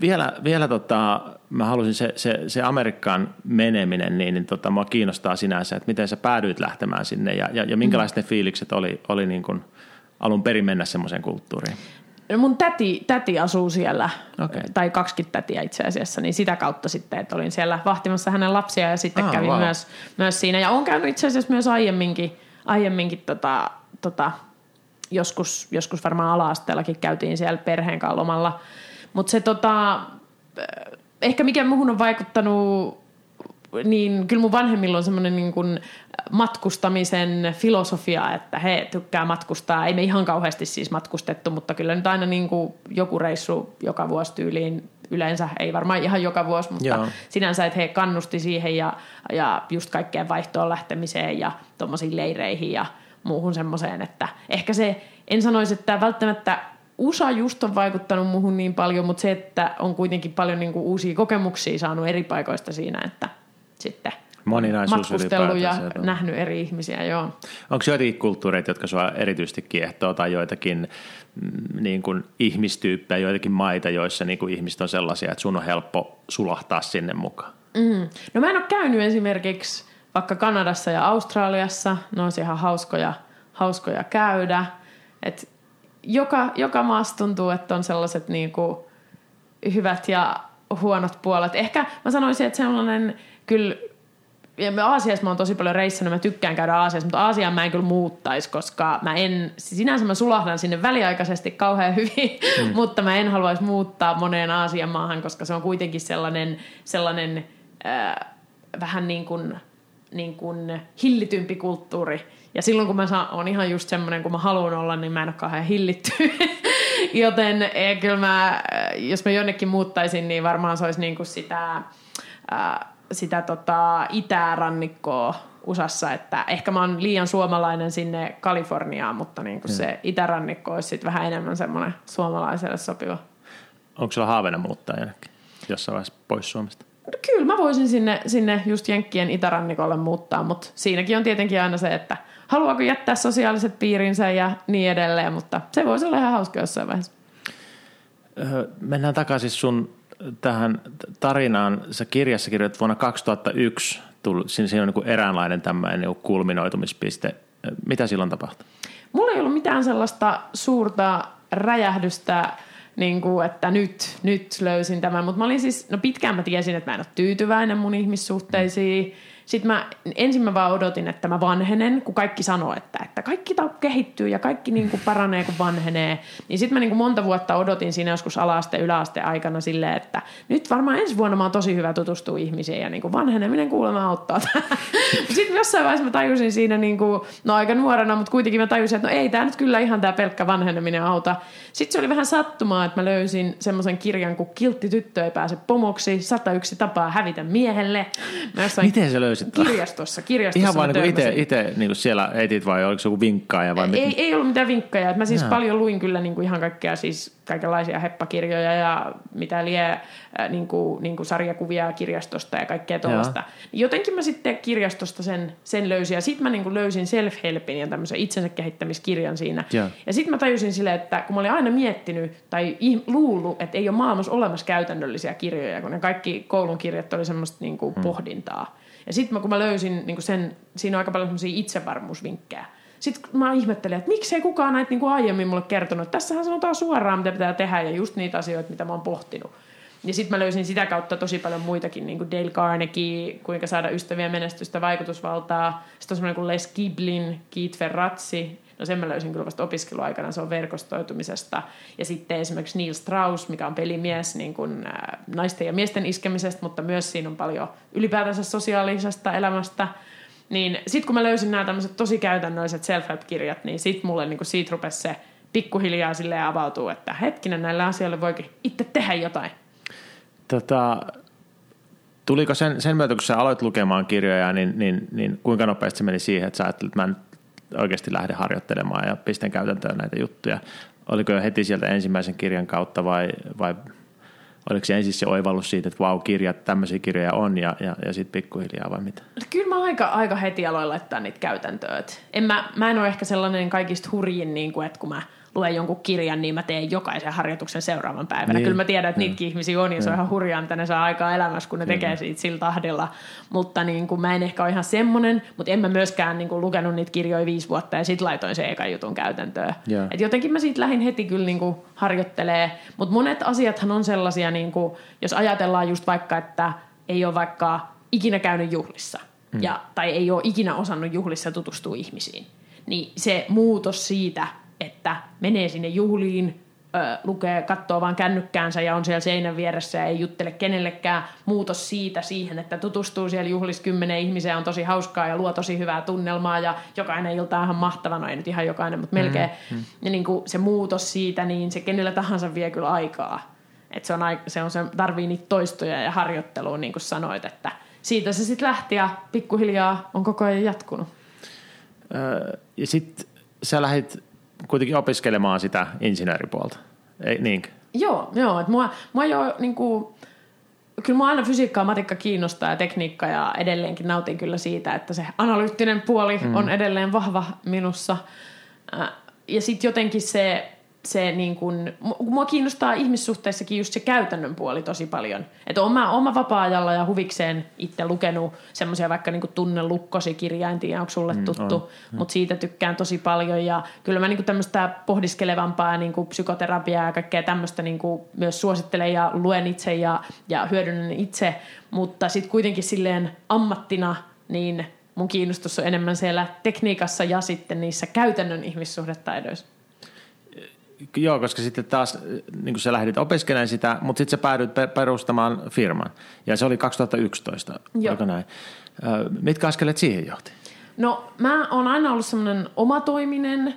vielä, vielä tota, mä halusin se, se, se Amerikkaan meneminen, niin, niin tota, mua kiinnostaa sinänsä, että miten sä päädyit lähtemään sinne ja, ja, ja minkälaiset ne fiilikset oli, oli niin kuin alun perin mennä semmoiseen kulttuuriin? No mun täti, täti asuu siellä, okay. tai kaksikin tätiä itse asiassa, niin sitä kautta sitten, että olin siellä vahtimassa hänen lapsia ja sitten ah, kävin wow. myös, myös siinä. Ja olen käynyt itse asiassa myös aiemminkin, aiemminkin tota, tota, joskus, joskus varmaan ala-asteellakin käytiin siellä perheen kanssa lomalla. Mutta se tota, ehkä mikä muhun on vaikuttanut, niin kyllä mun vanhemmilla on semmoinen niin kuin matkustamisen filosofia, että he tykkää matkustaa. Ei me ihan kauheasti siis matkustettu, mutta kyllä nyt aina niin kuin joku reissu joka vuosi tyyliin yleensä, ei varmaan ihan joka vuosi, mutta Joo. sinänsä, että he kannusti siihen ja, ja just kaikkeen vaihtoon lähtemiseen ja tuommoisiin leireihin ja – muuhun semmoiseen, että ehkä se, en sanoisi, että välttämättä USA just on vaikuttanut muuhun niin paljon, mutta se, että on kuitenkin paljon niin kuin uusia kokemuksia saanut eri paikoista siinä, että sitten matkustellut ja sieltä. nähnyt eri ihmisiä, joo. Onko joitakin kulttuureita, jotka sinua erityisesti kiehtoo, tai joitakin mm, niin kuin ihmistyyppejä, joitakin maita, joissa niin kuin ihmiset on sellaisia, että sun on helppo sulahtaa sinne mukaan? Mm. No mä en ole käynyt esimerkiksi vaikka Kanadassa ja Australiassa, ne on ihan hauskoja, hauskoja käydä. Et joka, joka maassa tuntuu, että on sellaiset niinku hyvät ja huonot puolet. Ehkä mä sanoisin, että sellainen kyllä ja mä Aasiassa mä oon tosi paljon reissannut, mä tykkään käydä Aasiassa, mutta Aasiaan mä en kyllä muuttaisi, koska mä en, sinänsä mä sulahdan sinne väliaikaisesti kauhean hyvin, mm. mutta mä en haluaisi muuttaa moneen Aasian maahan, koska se on kuitenkin sellainen, sellainen äh, vähän niin kuin niin kuin hillitympi kulttuuri. Ja silloin kun mä on ihan just semmoinen, kun mä haluan olla, niin mä en ole kauhean hillitty. Joten eh, kyllä mä, jos mä jonnekin muuttaisin, niin varmaan se olisi niin kuin sitä, sitä tota itärannikkoa USAssa, että ehkä mä oon liian suomalainen sinne Kaliforniaan, mutta niin kuin se itärannikko olisi sitten vähän enemmän semmoinen suomalaiselle sopiva. Onko sulla haaveena muuttaa jonnekin jossain vaiheessa pois Suomesta? Kyllä mä voisin sinne, sinne just Jenkkien itärannikolle muuttaa, mutta siinäkin on tietenkin aina se, että haluaako jättää sosiaaliset piirinsä ja niin edelleen, mutta se voisi olla ihan hauska jossain vaiheessa. Öö, mennään takaisin sun tähän tarinaan. Sä kirjassa kirjoitat vuonna 2001, tullut, siinä on niin eräänlainen tämmöinen niin kulminoitumispiste. Mitä silloin tapahtui? Mulla ei ollut mitään sellaista suurta räjähdystä niin kuin, että nyt, nyt löysin tämän. Mutta mä olin siis, no pitkään mä tiesin, että mä en ole tyytyväinen mun ihmissuhteisiin. Sitten mä, ensin mä vaan odotin, että mä vanhenen, kun kaikki sanoo, että, että kaikki kehittyy ja kaikki niin kuin paranee, kun vanhenee. Niin sitten mä niin kuin monta vuotta odotin siinä joskus ala-aste, yläaste aikana silleen, että nyt varmaan ensi vuonna mä oon tosi hyvä tutustua ihmisiin ja niin kuin vanheneminen kuulemma auttaa. sitten jossain vaiheessa mä tajusin siinä, niin kuin, no aika nuorena, mutta kuitenkin mä tajusin, että no ei tämä nyt kyllä ihan tämä pelkkä vanheneminen auta. Sitten se oli vähän sattumaa, että mä löysin semmoisen kirjan kuin Kiltti tyttö ei pääse pomoksi, 101 tapaa hävitä miehelle. Miten se löysi? Löysit? Kirjastossa. kirjastossa Ihan vaan niin itse, itse niin siellä etit vai oliko se joku vinkkaaja? Vai ei, ei ollut mitään vinkkaaja. Mä siis Jaa. paljon luin kyllä niin kuin ihan kaikkea siis kaikenlaisia heppakirjoja ja mitä lie niin kuin, niin kuin sarjakuvia kirjastosta ja kaikkea tuollaista. Jotenkin mä sitten kirjastosta sen, sen löysin ja sitten mä niin kuin löysin self-helpin ja tämmöisen itsensä kehittämiskirjan siinä. Ja, ja sitten mä tajusin sille, että kun mä olin aina miettinyt tai luullut, että ei ole maailmassa olemassa käytännöllisiä kirjoja, kun ne kaikki koulun kirjat oli semmoista niin kuin hmm. pohdintaa. Ja sitten kun mä löysin niin sen, siinä on aika paljon semmoisia itsevarmuusvinkkejä. Sitten mä ihmettelin, että miksei kukaan näitä niin kuin aiemmin mulle kertonut. Tässähän sanotaan suoraan, mitä pitää tehdä ja just niitä asioita, mitä mä oon pohtinut. Ja sitten mä löysin sitä kautta tosi paljon muitakin, niin kuin Dale Carnegie, kuinka saada ystäviä menestystä, vaikutusvaltaa. Sitten on semmoinen kuin Les Giblin, Keith Ferrazzi, No sen mä löysin kyllä vasta opiskeluaikana, se on verkostoitumisesta. Ja sitten esimerkiksi Neil Strauss, mikä on pelimies niin kuin, ä, naisten ja miesten iskemisestä, mutta myös siinä on paljon ylipäätänsä sosiaalisesta elämästä. Niin sitten kun mä löysin nämä tämmöiset tosi käytännölliset self-help-kirjat, niin sitten mulle niin kuin siitä rupesi se pikkuhiljaa sille avautuu, että hetkinen näillä asioilla voikin itse tehdä jotain. Tota, tuliko sen, sen myötä, kun sä aloit lukemaan kirjoja, niin, niin, niin kuinka nopeasti se meni siihen, että sä ajattelit, että mä en oikeasti lähde harjoittelemaan ja pistän käytäntöön näitä juttuja. Oliko jo heti sieltä ensimmäisen kirjan kautta vai, vai oliko se ensin se oivallus siitä, että vau, kirjat, tämmöisiä kirjoja on ja, ja, ja sitten pikkuhiljaa vai mitä? Kyllä mä aika, aika heti aloin laittaa niitä käytäntöön. En mä, mä en ole ehkä sellainen kaikista hurjin, niin kuin, että kun mä luen jonkun kirjan, niin mä teen jokaisen harjoituksen seuraavan päivänä. Niin. Kyllä mä tiedän, että niitäkin ihmisiä on ja se on ihan hurjaa, mitä ne saa aikaa elämässä, kun ne tekee siitä sillä tahdilla. Mutta niin kuin, mä en ehkä ole ihan semmoinen, mutta en mä myöskään niin kuin, lukenut niitä kirjoja viisi vuotta ja sitten laitoin sen ekan jutun käytäntöön. Yeah. Et jotenkin mä siitä lähdin heti kyllä niin kuin, harjoittelee. Mutta monet asiathan on sellaisia, niin kuin, jos ajatellaan just vaikka, että ei ole vaikka ikinä käynyt juhlissa. Mm. Ja, tai ei ole ikinä osannut juhlissa tutustua ihmisiin. Niin se muutos siitä, että menee sinne juhliin, ö, lukee, katsoo vaan kännykkäänsä ja on siellä seinän vieressä ja ei juttele kenellekään. Muutos siitä siihen, että tutustuu siellä juhlissa kymmenen ihmiseen, on tosi hauskaa ja luo tosi hyvää tunnelmaa ja jokainen ilta on ihan mahtava, no ei nyt ihan jokainen, mutta melkein. Mm, mm. Ja niin kuin se muutos siitä, niin se kenellä tahansa vie kyllä aikaa. että se, on, se, on, se tarvii niitä toistoja ja harjoittelua, niin kuin sanoit, että siitä se sitten lähti ja pikkuhiljaa on koko ajan jatkunut. Öö, ja sitten sä lähdit kuitenkin opiskelemaan sitä insinööripuolta, ei niin? Joo, joo. Että mua, mua jo niin kuin, kyllä mua aina fysiikka ja matikka kiinnostaa ja tekniikka ja edelleenkin nautin kyllä siitä, että se analyyttinen puoli mm. on edelleen vahva minussa. Ja sitten jotenkin se se niin kun, mua kiinnostaa ihmissuhteissakin just se käytännön puoli tosi paljon. Että oma, oma vapaa-ajalla ja huvikseen itse lukenut semmoisia vaikka niin Tunne lukkosi kirja, en tiedä onko sulle mm, tuttu, mm, mutta siitä tykkään tosi paljon. Ja kyllä mä niin tämmöistä pohdiskelevampaa niin psykoterapiaa ja kaikkea tämmöistä niin myös suosittelen ja luen itse ja, ja hyödynnän itse, mutta sitten kuitenkin silleen ammattina niin mun kiinnostus on enemmän siellä tekniikassa ja sitten niissä käytännön ihmissuhdetaidoissa joo, koska sitten taas niin kuin sä lähdit opiskelemaan sitä, mutta sitten sä päädyit perustamaan firman. Ja se oli 2011, joo. näin? Mitkä askeleet siihen johti? No mä oon aina ollut semmoinen omatoiminen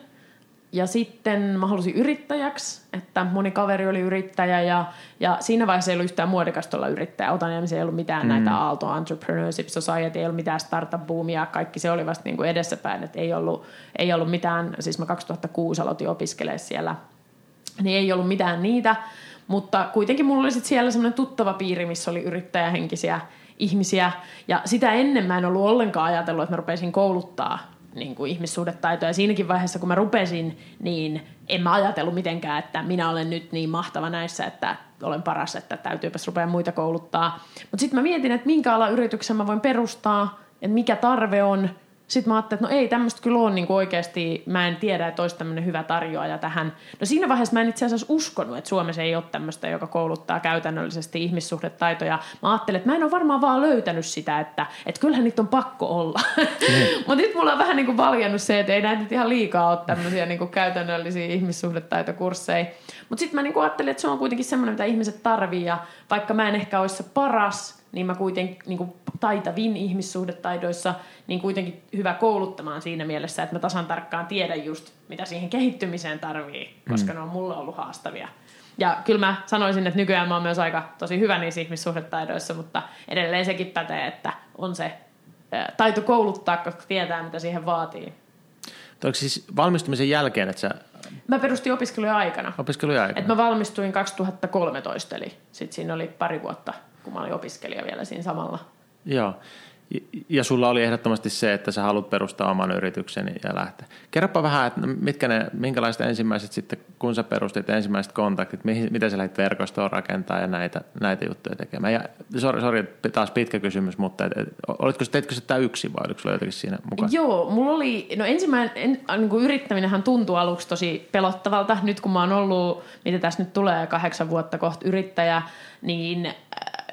ja sitten mä halusin yrittäjäksi, että moni kaveri oli yrittäjä ja, ja siinä vaiheessa ei ollut yhtään muodikasta olla yrittäjä. Otaniemessä ei ollut mitään mm. näitä Aalto Entrepreneurship Society, ei ollut mitään startup-boomia, kaikki se oli vasta niin kuin edessäpäin, että ei ollut, ei ollut mitään, siis mä 2006 aloitin opiskelemaan siellä, niin ei ollut mitään niitä, mutta kuitenkin mulla oli sitten siellä semmoinen tuttava piiri, missä oli yrittäjähenkisiä ihmisiä ja sitä ennen mä en ollut ollenkaan ajatellut, että mä rupesin kouluttaa niin kuin ihmissuhdetaitoja. Siinäkin vaiheessa, kun mä rupesin, niin en mä ajatellut mitenkään, että minä olen nyt niin mahtava näissä, että olen paras, että täytyypäs rupea muita kouluttaa. Mutta sitten mä mietin, että minkä ala yrityksen mä voin perustaa, että mikä tarve on – sitten mä ajattelin, että no ei tämmöistä kyllä ole niin oikeasti, mä en tiedä, että olisi tämmöinen hyvä tarjoaja tähän. No siinä vaiheessa mä en itse asiassa uskonut, että Suomessa ei ole tämmöistä, joka kouluttaa käytännöllisesti ihmissuhdetaitoja. Mä ajattelin, että mä en ole varmaan vaan löytänyt sitä, että, että kyllähän niitä on pakko olla. Mm. Mutta nyt mulla on vähän niin kuin valjennut se, että ei näitä nyt ihan liikaa ole tämmöisiä niin kuin käytännöllisiä ihmissuhdetaitokursseja. Mutta sitten mä niin kuin ajattelin, että se on kuitenkin semmoinen, mitä ihmiset tarvii ja vaikka mä en ehkä olisi se paras – niin mä kuitenkin niin kuin taitavin ihmissuhdetaidoissa, niin kuitenkin hyvä kouluttamaan siinä mielessä, että mä tasan tarkkaan tiedän just, mitä siihen kehittymiseen tarvii, koska mm. ne on mulle ollut haastavia. Ja kyllä mä sanoisin, että nykyään mä oon myös aika tosi hyvä niissä ihmissuhdetaidoissa, mutta edelleen sekin pätee, että on se taito kouluttaa, koska tietää, mitä siihen vaatii. Onko siis valmistumisen jälkeen, että sä... Mä perustin opiskelujen aikana. Opiskelujen aikana. Että mä valmistuin 2013, eli sitten siinä oli pari vuotta kun mä olin opiskelija vielä siinä samalla. Joo. Ja sulla oli ehdottomasti se, että sä haluat perustaa oman yrityksen ja lähteä. Kerropa vähän, että mitkä ne, minkälaiset ensimmäiset sitten, kun sä perustit ensimmäiset kontaktit, mihin, miten sä lähdit verkostoa rakentaa ja näitä, näitä juttuja tekemään. Ja sori, sori taas pitkä kysymys, mutta et, et, olitko, teitkö sä tämä yksin vai oliko sulla jotenkin siinä mukaan? Joo, mulla oli, no ensimmäinen en, niin kuin yrittäminenhän tuntui aluksi tosi pelottavalta. Nyt kun mä oon ollut, mitä tässä nyt tulee, kahdeksan vuotta kohta yrittäjä, niin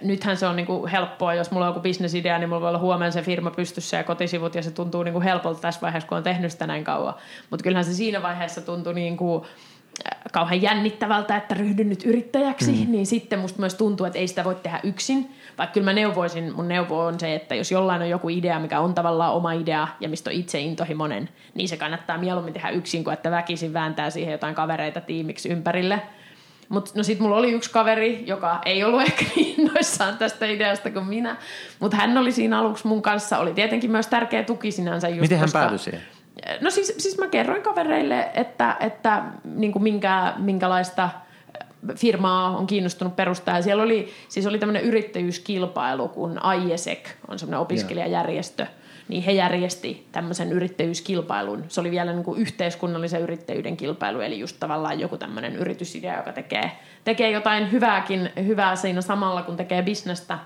nythän se on niin kuin helppoa, jos mulla on joku bisnesidea, niin mulla voi olla huomenna se firma pystyssä ja kotisivut, ja se tuntuu niin kuin helpolta tässä vaiheessa, kun on tehnyt sitä näin kauan. Mutta kyllähän se siinä vaiheessa tuntui niin kuin äh, kauhean jännittävältä, että ryhdyn nyt yrittäjäksi, mm. niin sitten musta myös tuntuu, että ei sitä voi tehdä yksin. Vaikka kyllä mä neuvoisin, mun neuvo on se, että jos jollain on joku idea, mikä on tavallaan oma idea ja mistä on itse intohimoinen, niin se kannattaa mieluummin tehdä yksin kuin että väkisin vääntää siihen jotain kavereita tiimiksi ympärille – mutta no sit mulla oli yksi kaveri, joka ei ollut ehkä niin innoissaan tästä ideasta kuin minä, mutta hän oli siinä aluksi mun kanssa, oli tietenkin myös tärkeä tuki sinänsä. Just Miten hän koska, päätyi siihen? No siis, siis mä kerroin kavereille, että, että niin kuin minkä, minkälaista firmaa on kiinnostunut perustaa. Ja siellä oli, siis oli tämmöinen yrittäjyyskilpailu, kun IESEC on semmoinen opiskelijajärjestö. Yeah niin he järjesti tämmöisen yrittäjyyskilpailun. Se oli vielä niin kuin yhteiskunnallisen yrittäjyyden kilpailu, eli just tavallaan joku tämmöinen yritysidea, joka tekee, tekee jotain hyvääkin, hyvää siinä samalla, kun tekee bisnestä.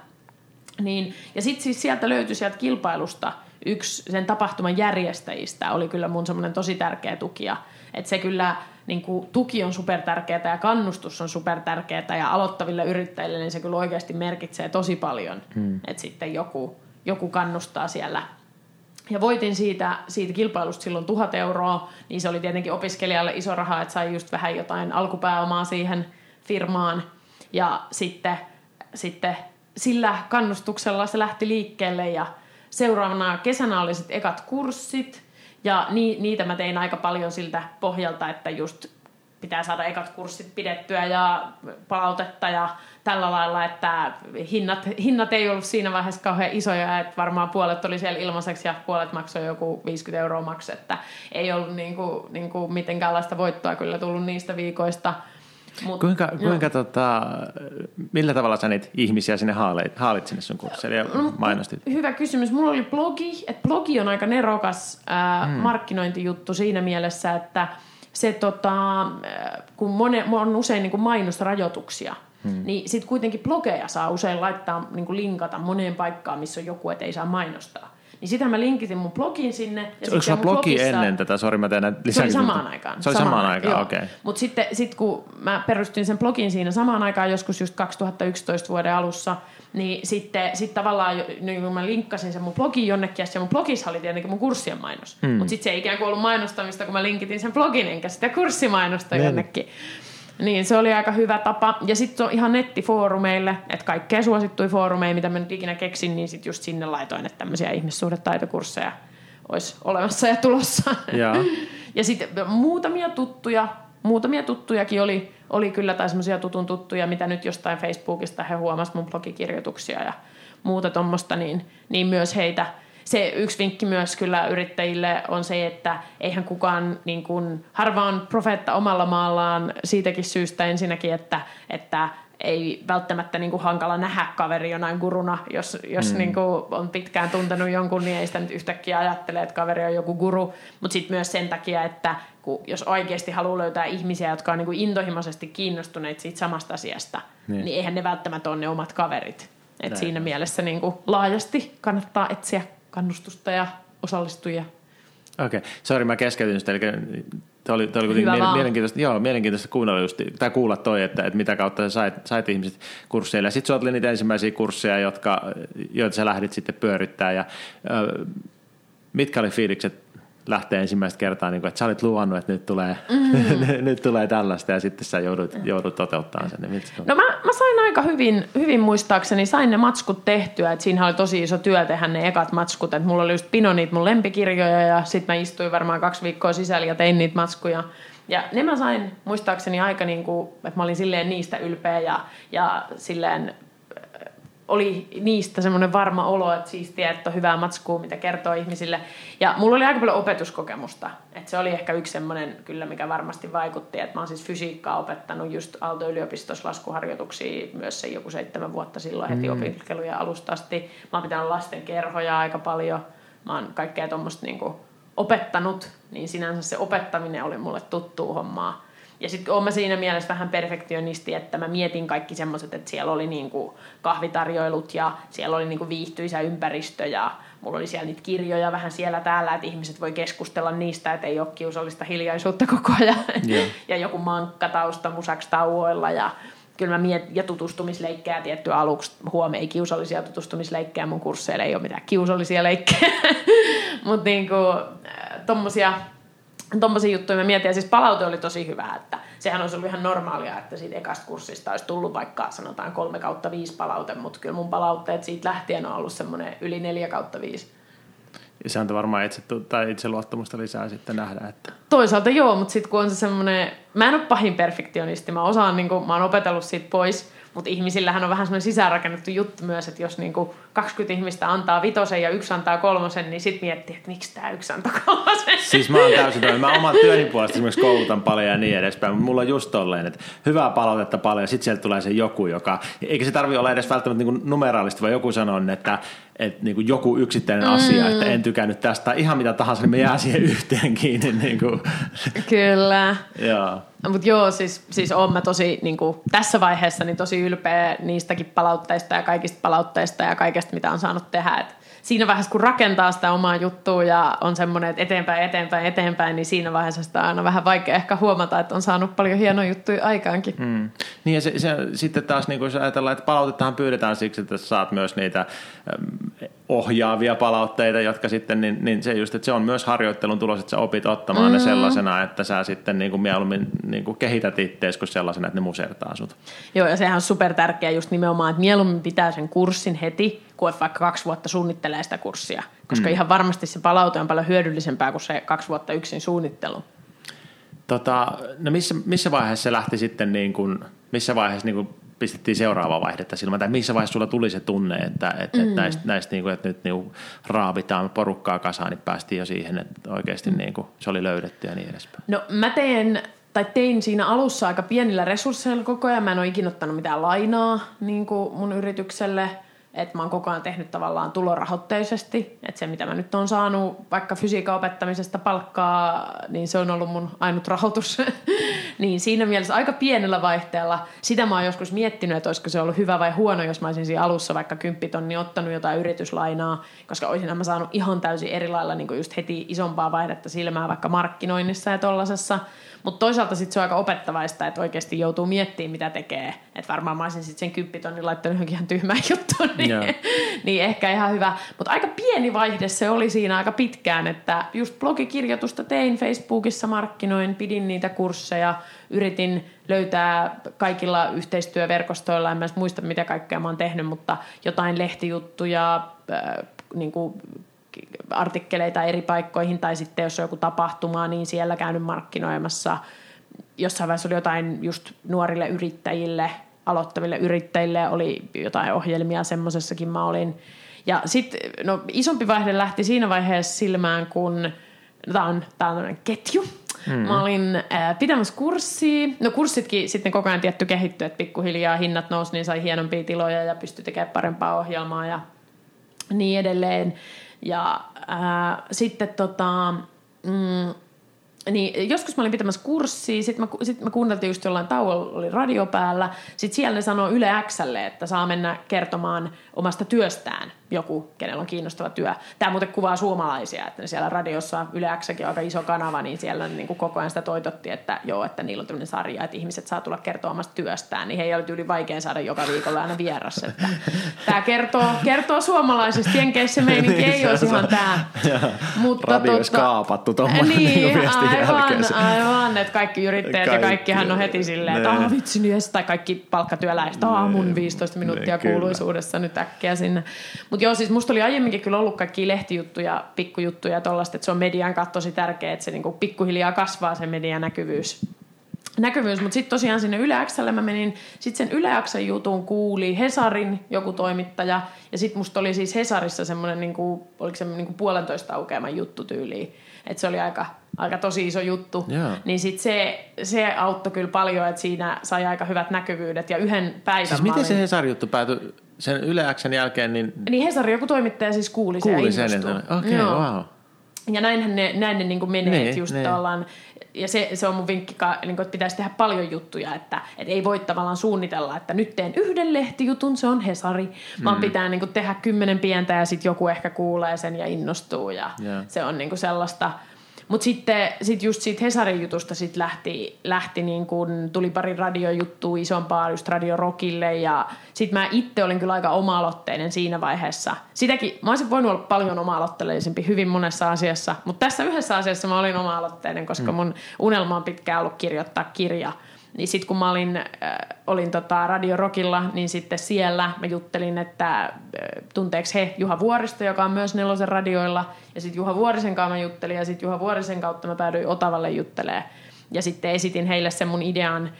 Niin, ja sitten siis sieltä löytyi sieltä kilpailusta yksi sen tapahtuman järjestäjistä oli kyllä mun semmoinen tosi tärkeä tukija. Että se kyllä niin kuin, tuki on supertärkeää ja kannustus on supertärkeää ja aloittaville yrittäjille niin se kyllä oikeasti merkitsee tosi paljon. Hmm. Että sitten joku, joku kannustaa siellä ja voitin siitä, siitä kilpailusta silloin tuhat euroa, niin se oli tietenkin opiskelijalle iso raha, että sai just vähän jotain alkupääomaa siihen firmaan. Ja sitten, sitten sillä kannustuksella se lähti liikkeelle ja seuraavana kesänä oli sitten ekat kurssit. Ja ni, niitä mä tein aika paljon siltä pohjalta, että just pitää saada ekat kurssit pidettyä ja palautetta ja tällä lailla, että hinnat, hinnat ei ollut siinä vaiheessa kauhean isoja, että varmaan puolet oli siellä ilmaiseksi ja puolet maksoi joku 50 euroa maksu, että ei ollut niin kuin, niin kuin mitenkäänlaista voittoa kyllä tullut niistä viikoista. Mut, kuinka, kuinka tota, millä tavalla sä niitä ihmisiä sinne haalit, haalit sinne sun kurssille ja no, mainostit? Hyvä kysymys. Mulla oli blogi, että blogi on aika nerokas ää, hmm. markkinointijuttu siinä mielessä, että se tota, kun mone, on usein niin kuin mainosrajoituksia – Hmm. Niin sitten kuitenkin blogeja saa usein laittaa, niin kuin linkata moneen paikkaan, missä on joku, että ei saa mainostaa. Niin sitähän mä linkitin mun blogin sinne. Ja Oliko sulla blogi blogissa... ennen tätä? Sori, mä teen Se oli samaan aikaan. Se oli samaan, samaan aikaan, okei. Okay. Mutta sitten sit kun mä perustin sen blogin siinä samaan aikaan, joskus just 2011 vuoden alussa, niin sitten sit tavallaan, niin kun mä linkkasin sen mun blogin jonnekin, ja se mun blogissa oli tietenkin mun kurssien mainos. Mm. Mutta sitten se ei ikään kuin ollut mainostamista, kun mä linkitin sen blogin, enkä sitä kurssimainosta niin. jonnekin. Niin, se oli aika hyvä tapa. Ja sitten on ihan nettifoorumeille, että kaikkea suosittuja foorumeja, mitä mä nyt ikinä keksin, niin sitten just sinne laitoin, että tämmöisiä ihmissuhdetaitokursseja olisi olemassa ja tulossa. Ja, ja sitten muutamia tuttuja, muutamia tuttujakin oli, oli kyllä, tai semmoisia tutun tuttuja, mitä nyt jostain Facebookista he huomasivat mun blogikirjoituksia ja muuta tuommoista, niin, niin myös heitä – se yksi vinkki myös kyllä yrittäjille on se, että eihän kukaan, niin kuin, harva on profeetta omalla maallaan siitäkin syystä ensinnäkin, että, että ei välttämättä niin kuin hankala nähdä kaveri jonain guruna, jos, jos mm. niin kuin on pitkään tuntenut jonkun, niin ei sitä nyt yhtäkkiä ajattele, että kaveri on joku guru, mutta sitten myös sen takia, että kun, jos oikeasti haluaa löytää ihmisiä, jotka on niin kuin intohimoisesti kiinnostuneet siitä samasta asiasta, niin, niin eihän ne välttämättä ole ne omat kaverit. Et siinä mielessä niin kuin laajasti kannattaa etsiä kannustusta ja osallistujia. Okei, okay. sori mä keskeytin sitä, eli Tämä oli, tämä oli Hyvä mielen, mielenkiintoista, joo, mielenkiintoista kuunnella just, tai kuulla toi, että, että mitä kautta sä sait, sait ihmiset kursseille. Ja sitten sä oli niitä ensimmäisiä kursseja, jotka, joita sä lähdit sitten pyörittämään. Ja, äh, mitkä oli fiilikset lähtee ensimmäistä kertaa, niin kuin, että sä olit luvannut, että nyt tulee, mm. nyt tulee tällaista ja sitten sä joudut, joudut toteuttamaan sen. Niin no mä, mä, sain aika hyvin, hyvin muistaakseni, sain ne matskut tehtyä, että siinä oli tosi iso työ tehdä ne ekat matskut, että mulla oli just Pino niitä mun lempikirjoja ja sitten mä istuin varmaan kaksi viikkoa sisällä ja tein niitä matskuja. Ja ne mä sain muistaakseni aika niin kuin, että mä olin silleen niistä ylpeä ja, ja silleen oli niistä semmoinen varma olo, että siistiä, että on hyvää matskua, mitä kertoo ihmisille. Ja mulla oli aika paljon opetuskokemusta. Että se oli ehkä yksi semmoinen kyllä, mikä varmasti vaikutti. Että mä oon siis fysiikkaa opettanut just Aalto-yliopistossa laskuharjoituksia myös se joku seitsemän vuotta silloin heti mm. opiskelujen alusta asti. Mä oon pitänyt lasten kerhoja aika paljon. Mä oon kaikkea tuommoista niinku opettanut, niin sinänsä se opettaminen oli mulle tuttuu hommaa. Ja sitten olen mä siinä mielessä vähän perfektionisti, että mä mietin kaikki semmoiset, että siellä oli niinku kahvitarjoilut ja siellä oli niinku viihtyisä ympäristö ja mulla oli siellä niitä kirjoja vähän siellä täällä, että ihmiset voi keskustella niistä, että ei ole kiusallista hiljaisuutta koko ajan. Yeah. ja joku mankkatausta musaksi tauoilla ja kyllä mä miet, ja tutustumisleikkejä tietty aluksi. Huome ei kiusallisia tutustumisleikkejä, mun kursseilla ei ole mitään kiusallisia leikkejä. Mutta niinku, tommosia Tuommoisia juttuja mä mietin, ja siis palaute oli tosi hyvä, että sehän olisi ollut ihan normaalia, että siitä ekasta kurssista olisi tullut vaikka sanotaan kolme kautta viisi palaute, mutta kyllä mun palautteet siitä lähtien on ollut semmoinen yli neljä kautta viisi. Ja se on varmaan itse, tai itse luottamusta lisää sitten nähdä. Että... Toisaalta joo, mutta sitten kun on se semmoinen, mä en ole pahin perfektionisti, mä osaan, niin kuin, mä oon opetellut siitä pois, mutta ihmisillähän on vähän semmoinen sisäänrakennettu juttu myös, että jos niinku 20 ihmistä antaa vitosen ja yksi antaa kolmosen, niin sitten miettii, että miksi tämä yksi antaa kolmosen. Siis mä oon täysin toinen. Mä oman työni puolesta esimerkiksi koulutan paljon ja niin edespäin, mutta mulla on just tolleen, että hyvää palautetta paljon ja sitten sieltä tulee se joku, joka, eikä se tarvi olla edes välttämättä niinku numeraalista, vaan joku sanoo, että, että niin joku yksittäinen mm. asia, että en tykännyt tästä, tai ihan mitä tahansa, niin me jää siihen yhteen kiinni. Niin kuin. Kyllä. joo. Mutta joo, siis, siis oon mä tosi niin kuin, tässä vaiheessa niin tosi ylpeä niistäkin palautteista ja kaikista palautteista ja kaikesta, mitä on saanut tehdä. Et siinä vaiheessa, kun rakentaa sitä omaa juttua ja on semmoinen, että eteenpäin, eteenpäin, eteenpäin, niin siinä vaiheessa sitä on aina vähän vaikea ehkä huomata, että on saanut paljon hienoja juttuja aikaankin. Mm. Niin ja se, se, sitten taas, niin kun ajatellaan, että palautettahan pyydetään siksi, että saat myös niitä ohjaavia palautteita, jotka sitten, niin, niin se just, että se on myös harjoittelun tulos, että sä opit ottamaan mm. ne sellaisena, että sä sitten niin kuin mieluummin niin kuin kehität ittees kuin sellaisena, että ne musertaa sut. Joo, ja sehän on super tärkeä just nimenomaan, että mieluummin pitää sen kurssin heti, kuin vaikka kaksi vuotta suunnittelee sitä kurssia, koska mm. ihan varmasti se palaute on paljon hyödyllisempää kuin se kaksi vuotta yksin suunnittelu. Tota, no missä, missä vaiheessa se lähti sitten, niin kuin, missä vaiheessa niin kuin pistettiin seuraava vaihdetta silmään, tai missä vaiheessa sulla tuli se tunne, että, että, mm. että näistä, näistä niin kuin, että nyt niin kuin raavitaan porukkaa kasaan, niin päästiin jo siihen, että oikeasti mm. niin kuin, se oli löydetty ja niin edespäin. No mä teen tai tein siinä alussa aika pienillä resursseilla koko ajan. Mä en ole ikinä ottanut mitään lainaa niin kuin mun yritykselle. Että mä oon koko ajan tehnyt tavallaan tulorahoitteisesti. Että se, mitä mä nyt oon saanut vaikka fysiikan opettamisesta palkkaa, niin se on ollut mun ainut rahoitus. niin siinä mielessä aika pienellä vaihteella. Sitä mä oon joskus miettinyt, että olisiko se ollut hyvä vai huono, jos mä olisin siinä alussa vaikka kymppitonni ottanut jotain yrityslainaa, koska olisin mä saanut ihan täysin eri lailla niin just heti isompaa vaihdetta silmää vaikka markkinoinnissa ja tollasessa – mutta toisaalta sitten se on aika opettavaista, että oikeasti joutuu miettimään, mitä tekee. Että varmaan mä olisin sitten sen kymppitonnin laittanut johonkin ihan tyhmään juttuun, niin, niin ehkä ihan hyvä. Mutta aika pieni vaihde se oli siinä aika pitkään, että just blogikirjoitusta tein Facebookissa, markkinoin, pidin niitä kursseja, yritin löytää kaikilla yhteistyöverkostoilla, en mä muista mitä kaikkea mä oon tehnyt, mutta jotain lehtijuttuja, äh, niin kuin artikkeleita eri paikkoihin tai sitten jos on joku tapahtuma, niin siellä käynyt markkinoimassa. Jossain vaiheessa oli jotain just nuorille yrittäjille, aloittaville yrittäjille oli jotain ohjelmia, semmoisessakin mä olin. Ja sitten no, isompi vaihde lähti siinä vaiheessa silmään, kun no, tämä on, tää on ketju. Mm. Mä olin äh, pitämässä kurssia. No kurssitkin sitten koko ajan tietty kehittyi, että pikkuhiljaa hinnat nousi, niin sai hienompia tiloja ja pystyi tekemään parempaa ohjelmaa ja niin edelleen. Ja ää, sitten tota, mm, niin joskus mä olin pitämässä kurssia, sitten mä, sit mä kuunneltiin just jollain tauolla, oli radio päällä. Sitten siellä ne sanoo Yle Xlle, että saa mennä kertomaan omasta työstään joku, kenellä on kiinnostava työ. Tämä muuten kuvaa suomalaisia, että siellä radiossa Yle Xkin on aika iso kanava, niin siellä niin kuin koko ajan sitä toitotti, että joo, että niillä on tämmöinen sarja, että ihmiset saa tulla kertoa omasta työstään, niin he ei ole yli vaikea saada joka viikolla aina vieras. Että tämä kertoo, kertoo suomalaisesta, jenkeissä meininki ei olisi ihan tämä. Mutta Radio tota, kaapattu tuommoinen niin, niin aivan, aivan, että kaikki yrittäjät kaikki, ja kaikkihan on heti silleen, että ah vitsi, niin tai kaikki palkkatyöläiset, ah mun 15 minuuttia ne, kuuluisuudessa nyt äkkiä sinne. Mutta joo, siis musta oli aiemminkin kyllä ollut kaikki lehtijuttuja, pikkujuttuja ja tollaista, että se on median kanssa tosi tärkeää, että se niinku pikkuhiljaa kasvaa se median näkyvyys. Näkyvyys, mutta sitten tosiaan sinne Yle Xlle mä menin, sitten sen Yle Xn jutun kuuli Hesarin joku toimittaja, ja sitten musta oli siis Hesarissa semmoinen, niinku, oliko se niinku puolentoista aukeaman juttu tyyliin, että se oli aika, aika tosi iso juttu, yeah. niin sitten se, se auttoi kyllä paljon, että siinä sai aika hyvät näkyvyydet, ja yhden päivän Siis miten olin... se Hesarin juttu päätyi sen Yle Xn jälkeen? Niin, niin Hesari joku toimittaja siis kuuli, kuuli sen ja Okei, okay, wow. Ja näinhän ne, näin ne niin menee, niin, just niin. ollaan, ja se, se on mun vinkki, niin kuin, että pitäisi tehdä paljon juttuja, että, että ei voi tavallaan suunnitella, että nyt teen yhden lehtijutun, se on Hesari, mm. vaan pitää niin kuin, tehdä kymmenen pientä ja sitten joku ehkä kuulee sen ja innostuu ja yeah. se on niin kuin sellaista – mutta sitten sit just siitä Hesarin jutusta sit lähti, lähti niin kun, tuli pari radiojuttua isompaa just Radio Rockille ja sitten mä itse olin kyllä aika oma-aloitteinen siinä vaiheessa. Sitäkin, mä olisin voinut olla paljon oma-aloitteellisempi hyvin monessa asiassa, mutta tässä yhdessä asiassa mä olin oma-aloitteinen, koska mm. mun unelma on pitkään ollut kirjoittaa kirja – niin sitten kun mä olin, äh, olin tota Radio Rockilla, niin sitten siellä mä juttelin, että äh, tunteeko he Juha Vuoristo, joka on myös Nelosen radioilla. Ja sitten Juha Vuorisen kanssa mä juttelin ja sitten Juha Vuorisen kautta mä päädyin Otavalle juttelemaan. Ja sitten esitin heille sen mun idean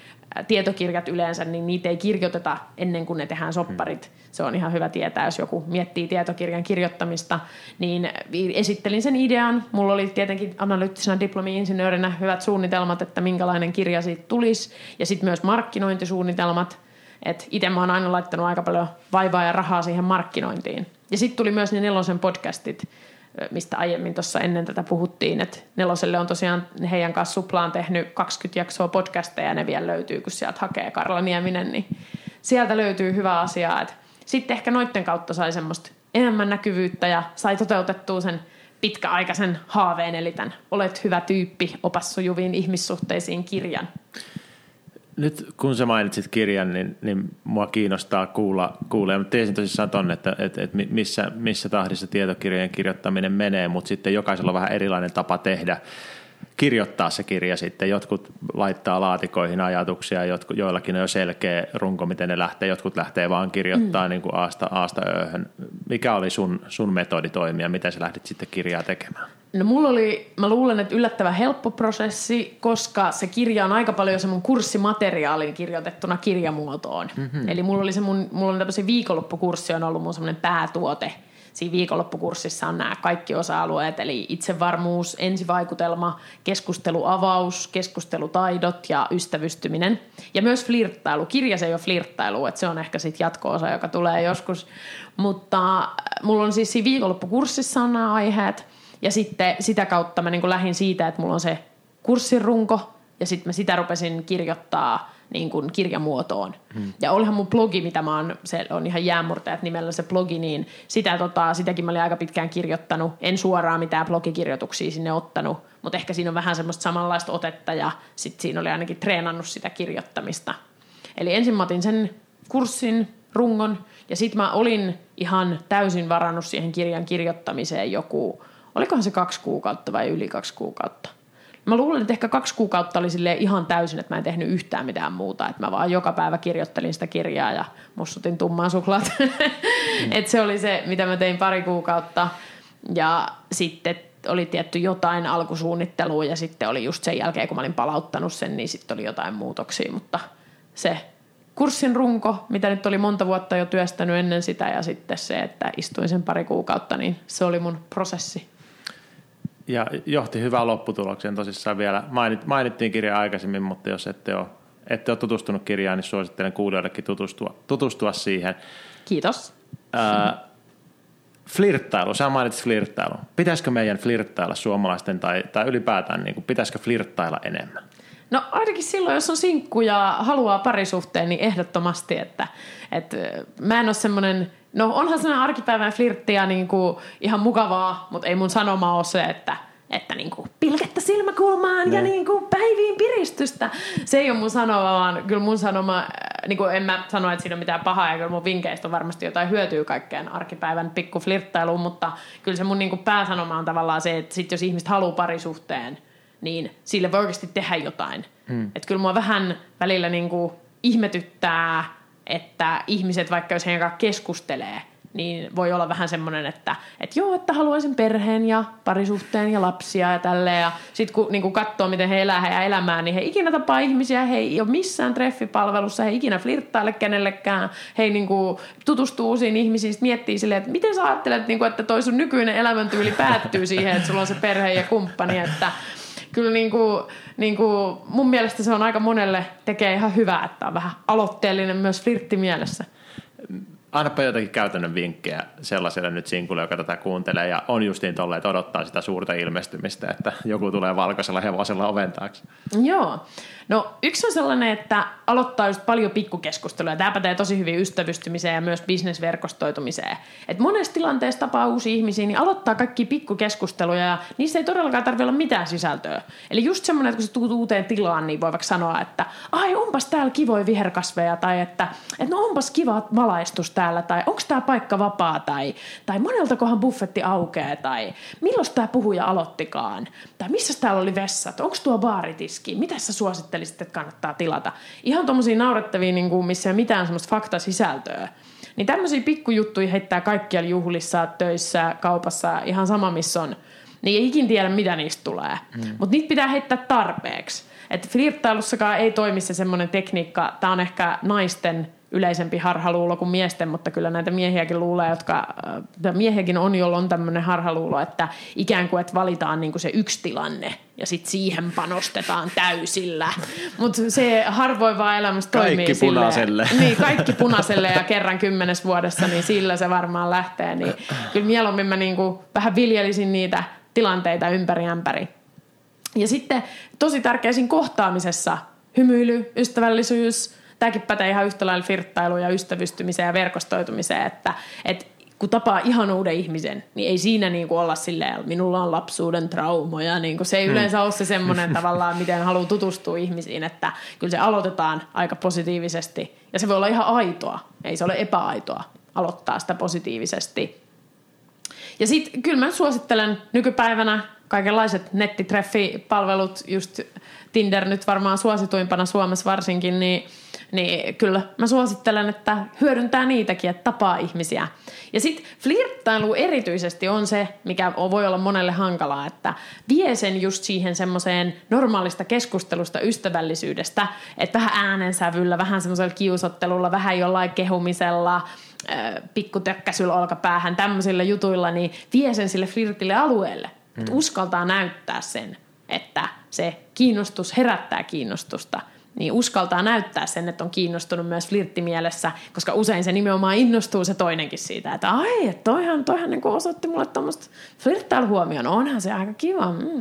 tietokirjat yleensä, niin niitä ei kirjoiteta ennen kuin ne tehdään sopparit. Se on ihan hyvä tietää, jos joku miettii tietokirjan kirjoittamista. Niin esittelin sen idean. Mulla oli tietenkin analyyttisena diplomi-insinöörinä hyvät suunnitelmat, että minkälainen kirja siitä tulisi. Ja sitten myös markkinointisuunnitelmat. Että itse mä oon aina laittanut aika paljon vaivaa ja rahaa siihen markkinointiin. Ja sitten tuli myös ne nelosen podcastit, mistä aiemmin tuossa ennen tätä puhuttiin, että Neloselle on tosiaan heidän kanssa Suplaan tehnyt 20 jaksoa podcasteja ja ne vielä löytyy, kun sieltä hakee Karla Nieminen, niin sieltä löytyy hyvä asia. Että sitten ehkä noitten kautta sai semmoista enemmän näkyvyyttä ja sai toteutettua sen pitkäaikaisen haaveen, eli tämän Olet hyvä tyyppi, opassujuviin ihmissuhteisiin kirjan nyt kun sä mainitsit kirjan, niin, niin mua kiinnostaa kuulla, kuulla. ja tiesin tosissaan ton, että, että, että missä, missä tahdissa tietokirjojen kirjoittaminen menee, mutta sitten jokaisella on vähän erilainen tapa tehdä kirjoittaa se kirja sitten. Jotkut laittaa laatikoihin ajatuksia, jotkut, joillakin on jo selkeä runko, miten ne lähtee. Jotkut lähtee vaan kirjoittaa mm. niin kuin aasta, aasta ööhön. Mikä oli sun, sun metodi toimia? Miten sä lähdit sitten kirjaa tekemään? No mulla oli, mä luulen, että yllättävän helppo prosessi, koska se kirja on aika paljon se mun kurssimateriaalin kirjoitettuna kirjamuotoon. Mm-hmm. Eli mulla oli se mun, mulla oli tämmöisen viikonloppukurssi on ollut mun semmoinen päätuote siinä viikonloppukurssissa on nämä kaikki osa-alueet, eli itsevarmuus, ensivaikutelma, keskusteluavaus, keskustelutaidot ja ystävystyminen. Ja myös flirttailu. Kirja se ei ole flirttailu, että se on ehkä sitten jatko-osa, joka tulee joskus. Mutta äh, mulla on siis siinä viikonloppukurssissa on nämä aiheet, ja sitten sitä kautta mä niin lähdin siitä, että mulla on se kurssin runko, ja sitten mä sitä rupesin kirjoittaa niin kuin kirjamuotoon. Hmm. Ja olihan mun blogi, mitä mä oon, se on ihan jäämurtajat nimellä se blogi, niin sitä, tota, sitäkin mä olin aika pitkään kirjoittanut. En suoraan mitään blogikirjoituksia sinne ottanut, mutta ehkä siinä on vähän semmoista samanlaista otetta ja sitten siinä oli ainakin treenannut sitä kirjoittamista. Eli ensin mä otin sen kurssin, rungon, ja sitten mä olin ihan täysin varannut siihen kirjan kirjoittamiseen joku, olikohan se kaksi kuukautta vai yli kaksi kuukautta. Mä luulen, että ehkä kaksi kuukautta oli sille ihan täysin, että mä en tehnyt yhtään mitään muuta. Että mä vaan joka päivä kirjoittelin sitä kirjaa ja mussutin tummaa suklaat. Mm. Et se oli se, mitä mä tein pari kuukautta. Ja sitten oli tietty jotain alkusuunnittelua ja sitten oli just sen jälkeen, kun mä olin palauttanut sen, niin sitten oli jotain muutoksia. Mutta se kurssin runko, mitä nyt oli monta vuotta jo työstänyt ennen sitä ja sitten se, että istuin sen pari kuukautta, niin se oli mun prosessi ja johti hyvään lopputulokseen tosissaan vielä. Mainit, mainittiin kirja aikaisemmin, mutta jos ette ole, ette ole tutustunut kirjaan, niin suosittelen kuulijoillekin tutustua, tutustua siihen. Kiitos. Äh, flirttailu, sä mainitsit flirttailu. Pitäisikö meidän flirttailla suomalaisten tai, tai ylipäätään, niin kuin, pitäisikö flirttailla enemmän? No ainakin silloin, jos on sinkku ja haluaa parisuhteen, niin ehdottomasti, että, että mä en ole semmoinen No onhan sellainen arkipäivän flirtti ja niin kuin ihan mukavaa, mutta ei mun sanoma ole se, että, että niin kuin pilkettä silmäkulmaan ne. ja niin kuin päiviin piristystä. Se ei ole mun sanoma, vaan kyllä mun sanoma, äh, niin kuin en mä sano, että siinä on mitään pahaa ja kyllä mun vinkkeistä on varmasti jotain hyötyä kaikkeen arkipäivän pikku flirttailuun, mutta kyllä se mun niin kuin pääsanoma on tavallaan se, että sit jos ihmiset haluaa parisuhteen, niin sille voi oikeasti tehdä jotain. Hmm. Että kyllä mua vähän välillä niin kuin ihmetyttää – että ihmiset, vaikka jos heidän kanssa keskustelee, niin voi olla vähän semmoinen, että, että joo, että haluaisin perheen ja parisuhteen ja lapsia ja tälleen. Ja sitten kun niin katsoo, miten he elää heidän elämää, niin he ikinä tapaa ihmisiä, he ei ole missään treffipalvelussa, he ikinä flirttaile kenellekään, he ei niin kuin, tutustuu uusiin ihmisiin, sitten miettii silleen, että miten sä ajattelet, niin kuin, että toi sun nykyinen elämäntyyli päättyy siihen, että sulla on se perhe ja kumppani, että kyllä niin kuin, niin kuin mun mielestä se on aika monelle tekee ihan hyvää, että on vähän aloitteellinen myös flirttimielessä. Annapa jotakin käytännön vinkkejä sellaiselle nyt sinkulle, joka tätä kuuntelee ja on justiin tolle, että odottaa sitä suurta ilmestymistä, että joku tulee valkoisella hevosella oven taakse. Joo. No yksi on sellainen, että aloittaa just paljon pikkukeskustelua. Tämä pätee tosi hyvin ystävystymiseen ja myös bisnesverkostoitumiseen. Et monessa tilanteessa tapaa uusia ihmisiä, niin aloittaa kaikki pikkukeskusteluja ja niissä ei todellakaan tarvitse olla mitään sisältöä. Eli just semmoinen, että kun sä tuut uuteen tilaan, niin voi vaikka sanoa, että ai onpas täällä kivoja viherkasveja tai että, että no onpas kiva valaistus täällä tai onko tämä paikka vapaa tai, tai moneltakohan buffetti aukeaa tai milloin tämä puhuja aloittikaan tai missä täällä oli vessat, onko tuo baaritiski, mitä sä suosittelisit, että kannattaa tilata. Ihan tuommoisia naurettavia, niin kuin missä ei mitään semmoista faktasisältöä. Niin tämmöisiä pikkujuttuja heittää kaikkialla juhlissa, töissä, kaupassa, ihan sama missä on. Niin ei ikin tiedä, mitä niistä tulee. Mm. Mutta niitä pitää heittää tarpeeksi. Että flirttailussakaan ei toimi se semmoinen tekniikka, tämä on ehkä naisten yleisempi harhaluulo kuin miesten, mutta kyllä näitä miehiäkin luulee, jotka, äh, miehiäkin on, jolla on tämmöinen harhaluulo, että ikään kuin, että valitaan niin kuin se yksi tilanne ja sitten siihen panostetaan täysillä. Mutta se harvoin vaan elämässä toimii Kaikki silleen, punaiselle. Niin, kaikki punaiselle ja kerran kymmenes vuodessa, niin sillä se varmaan lähtee. Niin kyllä mieluummin mä niin kuin vähän viljelisin niitä tilanteita ympäri ämpäri. Ja sitten tosi tärkeä siinä kohtaamisessa hymyily, ystävällisyys – tämäkin pätee ihan yhtä lailla flirttailuun ja ystävystymiseen ja verkostoitumiseen, että, että kun tapaa ihan uuden ihmisen, niin ei siinä niin kuin olla silleen, että minulla on lapsuuden traumoja. Niin kuin se ei hmm. yleensä ole se semmoinen tavallaan, miten haluaa tutustua ihmisiin, että kyllä se aloitetaan aika positiivisesti. Ja se voi olla ihan aitoa, ei se ole epäaitoa aloittaa sitä positiivisesti. Ja sitten kyllä mä suosittelen nykypäivänä kaikenlaiset nettitreffipalvelut, just Tinder nyt varmaan suosituimpana Suomessa varsinkin, niin – niin kyllä mä suosittelen, että hyödyntää niitäkin, että tapaa ihmisiä. Ja sitten flirttailu erityisesti on se, mikä voi olla monelle hankalaa, että vie sen just siihen semmoiseen normaalista keskustelusta, ystävällisyydestä, että vähän äänensävyllä, vähän semmoisella kiusottelulla, vähän jollain kehumisella, pikkutökkäsyllä olkapäähän, tämmöisillä jutuilla, niin vie sen sille flirtille alueelle. Mm. uskaltaa näyttää sen, että se kiinnostus herättää kiinnostusta niin uskaltaa näyttää sen, että on kiinnostunut myös flirttimielessä, koska usein se nimenomaan innostuu se toinenkin siitä, että ai, että toihan, toihan niin osoitti mulle tuommoista flirttailuhuomioon, no onhan se aika kiva, mm.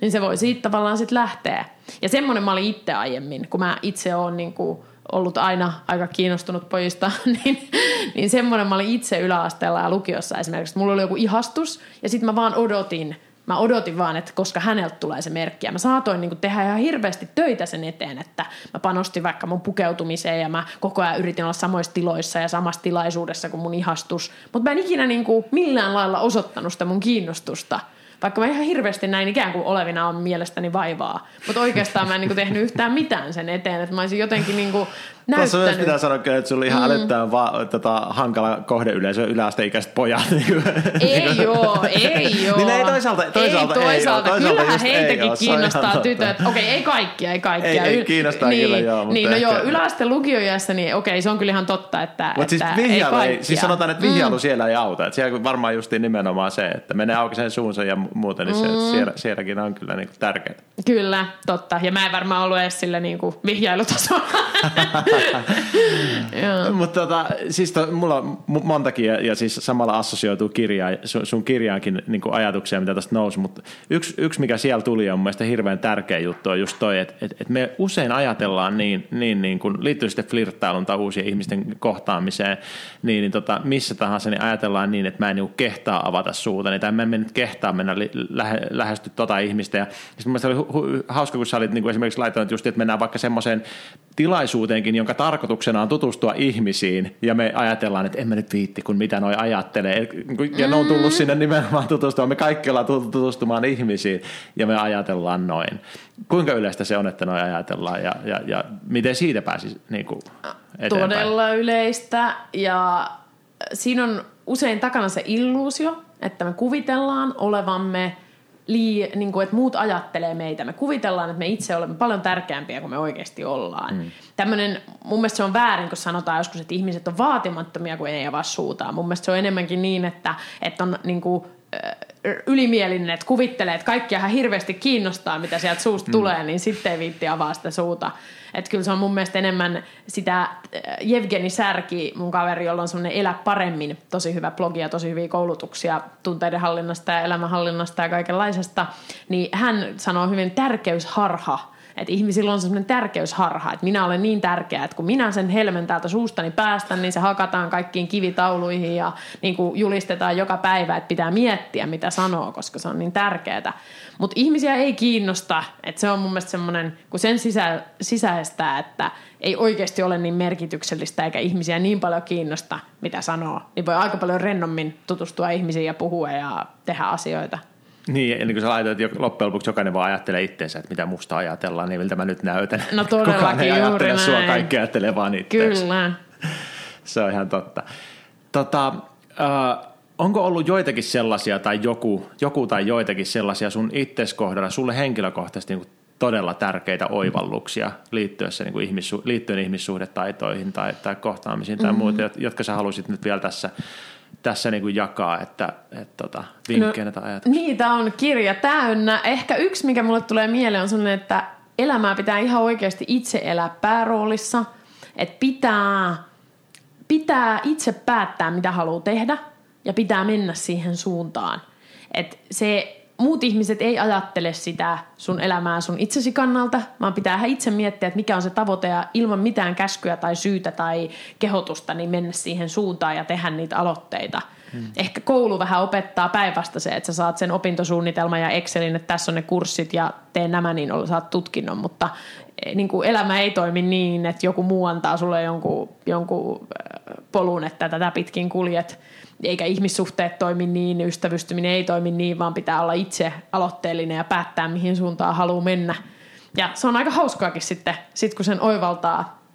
niin se voi siitä tavallaan sitten lähteä. Ja semmoinen mä olin itse aiemmin, kun mä itse olen niin kuin ollut aina aika kiinnostunut pojista, niin, niin semmoinen mä olin itse yläasteella ja lukiossa esimerkiksi, mulla oli joku ihastus ja sitten mä vaan odotin, mä odotin vaan, että koska häneltä tulee se merkki. Ja mä saatoin niin tehdä ihan hirveästi töitä sen eteen, että mä panostin vaikka mun pukeutumiseen ja mä koko ajan yritin olla samoissa tiloissa ja samassa tilaisuudessa kuin mun ihastus. Mutta mä en ikinä niin kuin millään lailla osoittanut sitä mun kiinnostusta – vaikka mä ihan hirveästi näin ikään kuin olevina on mielestäni vaivaa. Mutta oikeastaan mä en niinku tehnyt yhtään mitään sen eteen, että mä olisin jotenkin niinku näyttänyt. Tuossa myös pitää sanoa että sulla oli ihan mm. älyttään va- tota, hankala kohdeyleisö yläasteikäiset pojat. Niin ei niin joo, ei joo. niin ei toisaalta, toisaalta ei, toisaalta, ei toisaalta Kyllähän heitäkin ei kiinnostaa tytöt. Okei, okay, ei kaikkia, ei kaikkia. Ei, ei kiinnostaa niin, kyllä joo. Mutta niin, no joo, yläasteen lukiojassa, niin okei, okay, se on kyllä ihan totta, että, Mut että siis ei kaikkia. Siis sanotaan, että vihjailu mm. siellä ei auta. Että siellä varmaan justiin nimenomaan se, että menee auki sen suunsa ja muuten, niin se, mm. siellä, sielläkin on kyllä niin tärkeää. Kyllä, totta. Ja mä en varmaan ollut edes sillä niin vihjailutasolla. Mutta tota, siis to, mulla on montakin ja, ja siis samalla assosioituu kirjaa, sun, sun kirjaankin niin kuin ajatuksia, mitä tästä nousi, mutta yksi, yksi, mikä siellä tuli on mun hirveän tärkeä juttu on just toi, että et, et me usein ajatellaan niin, niin, niin kuin, liittyy sitten flirttailun tai uusien ihmisten kohtaamiseen, niin, niin tota, missä tahansa, niin ajatellaan niin, että mä en niin kehtaa avata suuta, niin, tai mä en nyt kehtaa mennä li, lähe, lähesty tota ihmistä. Ja sitten mun oli hu, hu, hauska, kun sä olit niin kuin esimerkiksi laittanut just, että mennään vaikka semmoiseen tilaisuuteenkin, jonka tarkoituksena on tutustua ihmisiin, ja me ajatellaan, että en mä nyt viitti, kun mitä noi ajattelee. Ja ne on tullut sinne nimenomaan tutustumaan. Me kaikki ollaan tutustumaan ihmisiin, ja me ajatellaan noin. Kuinka yleistä se on, että noi ajatellaan, ja, ja, ja miten siitä pääsisi niin kuin eteenpäin? Todella yleistä, ja siinä on usein takana se illuusio, että me kuvitellaan olevamme – lii, niin kuin, että muut ajattelee meitä. Me kuvitellaan, että me itse olemme paljon tärkeämpiä kuin me oikeasti ollaan. Mm. Tämmönen, mun mielestä se on väärin, kun sanotaan joskus, että ihmiset on vaatimattomia, kun ei avaa suutaan. Mun mielestä se on enemmänkin niin, että, että on niin kuin, ylimielinen, että kuvittelee, että kaikkia ihan hirveästi kiinnostaa, mitä sieltä suusta mm. tulee, niin sitten ei viitti avaa sitä suuta. Että kyllä se on mun mielestä enemmän sitä Jevgeni Särki, mun kaveri, jolla on semmoinen Elä paremmin, tosi hyvä blogi ja tosi hyviä koulutuksia tunteiden hallinnasta ja elämänhallinnasta ja kaikenlaisesta, niin hän sanoo hyvin tärkeysharha – että ihmisillä on sellainen tärkeysharha, että minä olen niin tärkeä, että kun minä sen helmen täältä suustani päästän, niin se hakataan kaikkiin kivitauluihin ja niin kuin julistetaan joka päivä, että pitää miettiä, mitä sanoo, koska se on niin tärkeää. Mutta ihmisiä ei kiinnosta, että se on mun mielestä semmoinen, kun sen sisä, sisäistää, että ei oikeasti ole niin merkityksellistä eikä ihmisiä niin paljon kiinnosta, mitä sanoo, niin voi aika paljon rennommin tutustua ihmisiin ja puhua ja tehdä asioita. Niin, eli kun sä laitat, että loppujen lopuksi jokainen vaan ajattelee itseensä, että mitä musta ajatellaan, niin miltä mä nyt näytän. No todellakin Kukaan ei ajattele näin. sua, kaikki ajattelee vaan itseensä. Kyllä. Se on ihan totta. Tota, äh, onko ollut joitakin sellaisia tai joku, joku tai joitakin sellaisia sun itses kohdalla, sulle henkilökohtaisesti niin todella tärkeitä oivalluksia liittyessä, niin kuin ihmissu- liittyen ihmissuhdetaitoihin tai, tai kohtaamisiin tai mm-hmm. muuta, jotka sä halusit nyt vielä tässä tässä niin kuin jakaa, että, että tota, vinkkeinä no, tai ajatuksia? Niitä on kirja täynnä. Ehkä yksi, mikä mulle tulee mieleen, on sellainen, että elämää pitää ihan oikeasti itse elää pääroolissa. Että pitää, pitää itse päättää, mitä haluaa tehdä ja pitää mennä siihen suuntaan. Että se muut ihmiset ei ajattele sitä sun elämää sun itsesi kannalta, vaan pitää itse miettiä, että mikä on se tavoite ja ilman mitään käskyä tai syytä tai kehotusta, niin mennä siihen suuntaan ja tehdä niitä aloitteita. Hmm. Ehkä koulu vähän opettaa päivästä se, että sä saat sen opintosuunnitelman ja Excelin, että tässä on ne kurssit ja tee nämä, niin saat tutkinnon, mutta eh, niin kuin elämä ei toimi niin, että joku muu antaa sulle jonkun, jonkun polun, että tätä pitkin kuljet – eikä ihmissuhteet toimi niin, ystävystyminen ei toimi niin, vaan pitää olla itse aloitteellinen ja päättää, mihin suuntaan haluaa mennä. Ja se on aika hauskaakin sitten, sit kun sen oivaltaa,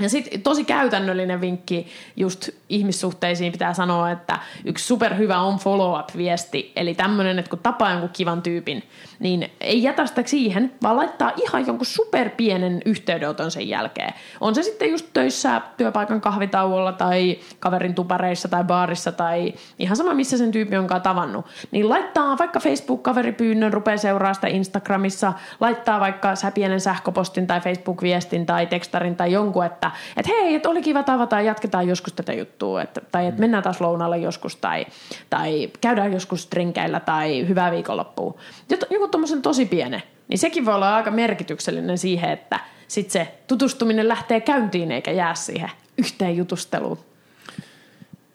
Ja sitten tosi käytännöllinen vinkki just ihmissuhteisiin pitää sanoa, että yksi superhyvä on follow-up-viesti. Eli tämmöinen, että kun tapaa jonkun kivan tyypin, niin ei jätä sitä siihen, vaan laittaa ihan jonkun superpienen yhteydenoton sen jälkeen. On se sitten just töissä työpaikan kahvitauolla tai kaverin tupareissa tai baarissa tai ihan sama missä sen tyyppi onkaan tavannut. Niin laittaa vaikka Facebook-kaveripyynnön, rupeaa seuraa sitä Instagramissa, laittaa vaikka sä pienen sähköpostin tai Facebook-viestin tai tekstarin tai jonkun, että että, että hei, että oli kiva tavata ja jatketaan joskus tätä juttua, että, tai että mennään taas lounalle joskus, tai, tai käydään joskus drinkeillä, tai hyvää viikonloppua. Joku tuommoisen tosi piene, niin sekin voi olla aika merkityksellinen siihen, että sit se tutustuminen lähtee käyntiin eikä jää siihen yhteen jutusteluun.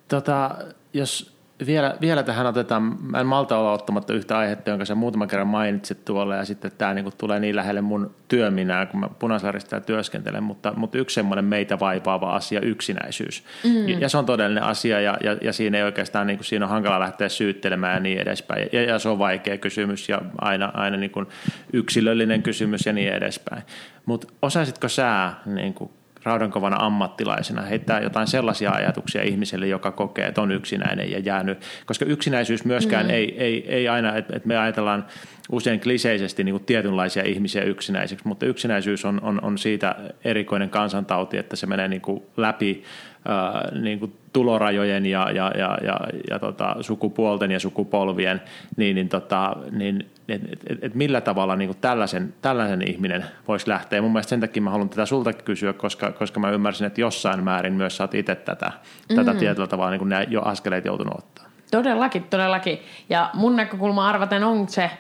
Tota, jos vielä, vielä tähän otetaan, mä en malta olla ottamatta yhtä aihetta, jonka sä muutaman kerran mainitsit tuolla, ja sitten tämä niin tulee niin lähelle mun työminää, kun mä Punasaarista työskentelen, mutta, mutta yksi semmoinen meitä vaipaava asia, yksinäisyys. Mm. Ja, ja se on todellinen asia, ja, ja, ja siinä ei oikeastaan, niin kuin, siinä on hankala lähteä syyttelemään ja niin edespäin. Ja, ja se on vaikea kysymys, ja aina, aina niin kuin yksilöllinen kysymys ja niin edespäin. Mutta osaisitko sä niin kuin raudankovana ammattilaisena heittää jotain sellaisia ajatuksia ihmiselle, joka kokee, että on yksinäinen ja jäänyt. Koska yksinäisyys myöskään mm. ei, ei, ei aina, että, me ajatellaan usein kliseisesti niin kuin tietynlaisia ihmisiä yksinäiseksi, mutta yksinäisyys on, on, on siitä erikoinen kansantauti, että se menee niin kuin läpi ää, niin kuin tulorajojen ja, ja, ja, ja, ja tota, sukupuolten ja sukupolvien, niin, niin, tota, niin et, et, et millä tavalla niin kuin tällaisen, tällaisen ihminen voisi lähteä. Mun mielestä sen takia mä haluan tätä sulta kysyä, koska, koska mä ymmärsin, että jossain määrin myös sä oot itse tätä, mm. tätä tietyllä tavalla niin kuin jo askeleet joutunut ottaa. Todellakin, todellakin. Ja mun näkökulma arvaten on se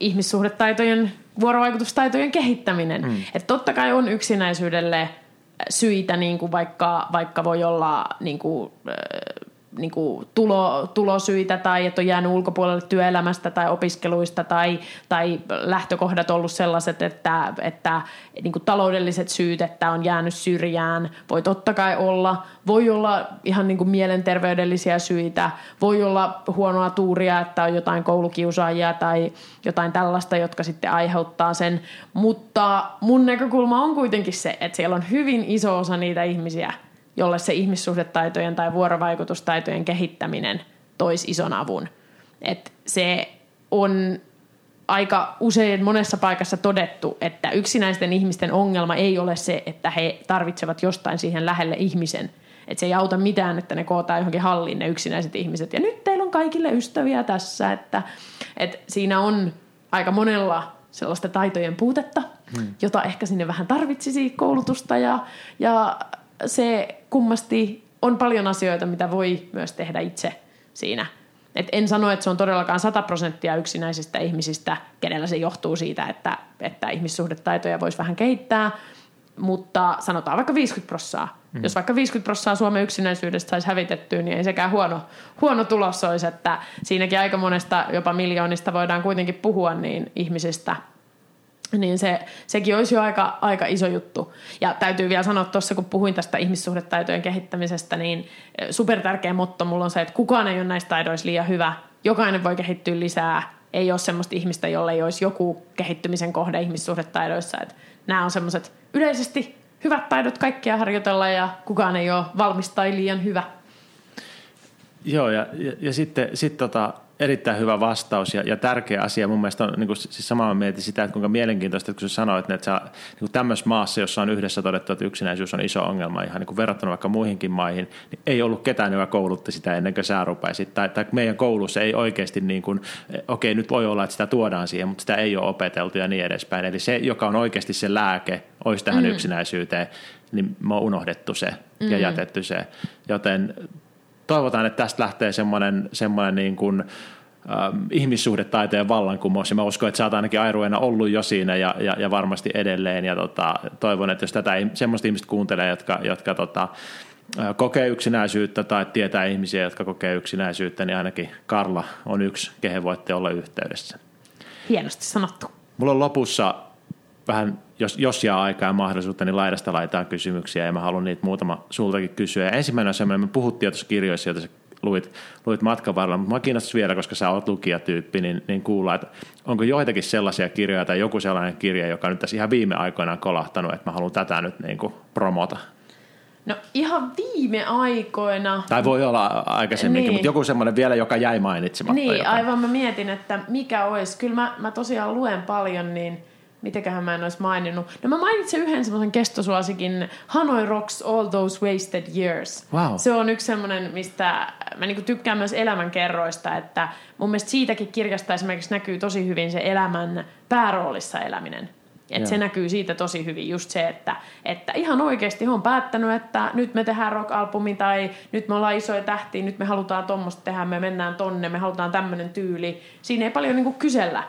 ihmissuhdetaitojen, vuorovaikutustaitojen kehittäminen. Mm. Että totta kai on yksinäisyydelle syitä, niin kuin vaikka, vaikka voi olla niin kuin, niin kuin tulo, tulosyitä tai että on jäänyt ulkopuolelle työelämästä tai opiskeluista tai, tai lähtökohdat ollut sellaiset, että, että niin kuin taloudelliset syyt, että on jäänyt syrjään, voi totta kai olla. Voi olla ihan niin kuin mielenterveydellisiä syitä, voi olla huonoa tuuria, että on jotain koulukiusaajia tai jotain tällaista, jotka sitten aiheuttaa sen. Mutta mun näkökulma on kuitenkin se, että siellä on hyvin iso osa niitä ihmisiä, jolle se ihmissuhdetaitojen tai vuorovaikutustaitojen kehittäminen toisi ison avun. Et se on aika usein monessa paikassa todettu, että yksinäisten ihmisten ongelma ei ole se, että he tarvitsevat jostain siihen lähelle ihmisen. Että se ei auta mitään, että ne kootaan johonkin halliin ne yksinäiset ihmiset. Ja nyt teillä on kaikille ystäviä tässä, että, että siinä on aika monella sellaista taitojen puutetta, hmm. jota ehkä sinne vähän tarvitsisi koulutusta ja, ja se kummasti on paljon asioita, mitä voi myös tehdä itse siinä. Et en sano, että se on todellakaan 100 prosenttia yksinäisistä ihmisistä, kenellä se johtuu siitä, että, että ihmissuhdetaitoja voisi vähän kehittää, mutta sanotaan vaikka 50 prosenttia. Mm. Jos vaikka 50 prosenttia Suomen yksinäisyydestä saisi hävitettyä, niin ei sekään huono, huono tulos olisi, että siinäkin aika monesta, jopa miljoonista voidaan kuitenkin puhua niin ihmisistä – niin se, sekin olisi jo aika, aika iso juttu. Ja täytyy vielä sanoa tuossa, kun puhuin tästä ihmissuhdetaitojen kehittämisestä, niin super tärkeä motto mulla on se, että kukaan ei ole näistä taidoista liian hyvä. Jokainen voi kehittyä lisää. Ei ole semmoista ihmistä, jolle ei olisi joku kehittymisen kohde ihmissuhdetaidoissa. Että nämä on semmoiset yleisesti hyvät taidot kaikkia harjoitella ja kukaan ei ole valmis tai liian hyvä. Joo, ja, ja, ja sitten sit tota, erittäin hyvä vastaus ja, ja tärkeä asia mun mielestä on niin kuin, siis samaa mietin sitä, että kuinka mielenkiintoista, että kun sä sanoit, että sä, niin tämmöisessä maassa, jossa on yhdessä todettu, että yksinäisyys on iso ongelma ihan niin kuin verrattuna vaikka muihinkin maihin, niin ei ollut ketään, joka koulutti sitä ennen kuin sä rupaisit. Tai, tai meidän koulussa ei oikeasti, niin kuin, okei okay, nyt voi olla, että sitä tuodaan siihen, mutta sitä ei ole opeteltu ja niin edespäin. Eli se, joka on oikeasti se lääke, olisi tähän mm. yksinäisyyteen, niin me on unohdettu se mm. ja jätetty se. Joten toivotaan, että tästä lähtee semmoinen, semmoinen niin kuin, ähm, ihmissuhdetaitojen vallankumous, ja mä uskon, että sä oot ainakin airuena ollut jo siinä ja, ja, ja varmasti edelleen, ja tota, toivon, että jos tätä semmoista ihmistä kuuntelee, jotka, jotka tota, äh, kokee yksinäisyyttä tai tietää ihmisiä, jotka kokee yksinäisyyttä, niin ainakin Karla on yksi, kehen voitte olla yhteydessä. Hienosti sanottu. Mulla on lopussa vähän, jos, jos jää aikaa ja mahdollisuutta, niin laidasta laitaan kysymyksiä ja mä haluan niitä muutama sultakin kysyä. Ja ensimmäinen on semmoinen, me puhuttiin tuossa kirjoissa, joita sä luit, luit matkan varrella, mutta mä kiinnostaisi vielä, koska sä oot lukijatyyppi, niin, niin kuulla, että onko joitakin sellaisia kirjoja tai joku sellainen kirja, joka nyt tässä ihan viime aikoina on kolahtanut, että mä haluan tätä nyt niin kuin promota. No ihan viime aikoina. Tai voi olla aikaisemminkin, Niin. mutta joku semmoinen vielä, joka jäi mainitsematta. Niin, joka... aivan mä mietin, että mikä olisi. Kyllä mä, mä tosiaan luen paljon, niin mitäköhän mä en olisi maininnut. No mä mainitsin yhden semmoisen kestosuosikin, Hanoi Rocks All Those Wasted Years. Wow. Se on yksi semmoinen, mistä mä niinku tykkään myös elämänkerroista, että mun mielestä siitäkin kirjasta esimerkiksi näkyy tosi hyvin se elämän pääroolissa eläminen. Et se näkyy siitä tosi hyvin just se, että, että ihan oikeasti on päättänyt, että nyt me tehdään rock-albumi tai nyt me ollaan isoja tähtiä, nyt me halutaan tuommoista tehdä, me mennään tonne, me halutaan tämmöinen tyyli. Siinä ei paljon niinku kysellä.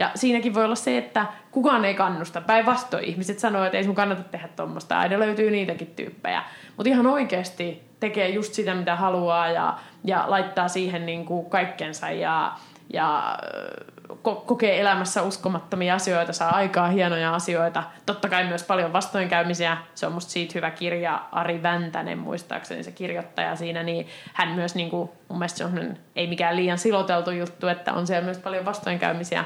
Ja siinäkin voi olla se, että kukaan ei kannusta. Päinvastoin ihmiset sanoo, että ei sun kannata tehdä tuommoista. Aina löytyy niitäkin tyyppejä. Mutta ihan oikeasti tekee just sitä, mitä haluaa ja, ja laittaa siihen niinku kaikkensa ja, ja ko- kokee elämässä uskomattomia asioita, saa aikaa hienoja asioita. Totta kai myös paljon vastoinkäymisiä. Se on musta siitä hyvä kirja. Ari Väntänen muistaakseni se kirjoittaja siinä, niin hän myös niinku, mun mielestä se on ei mikään liian siloteltu juttu, että on siellä myös paljon vastoinkäymisiä.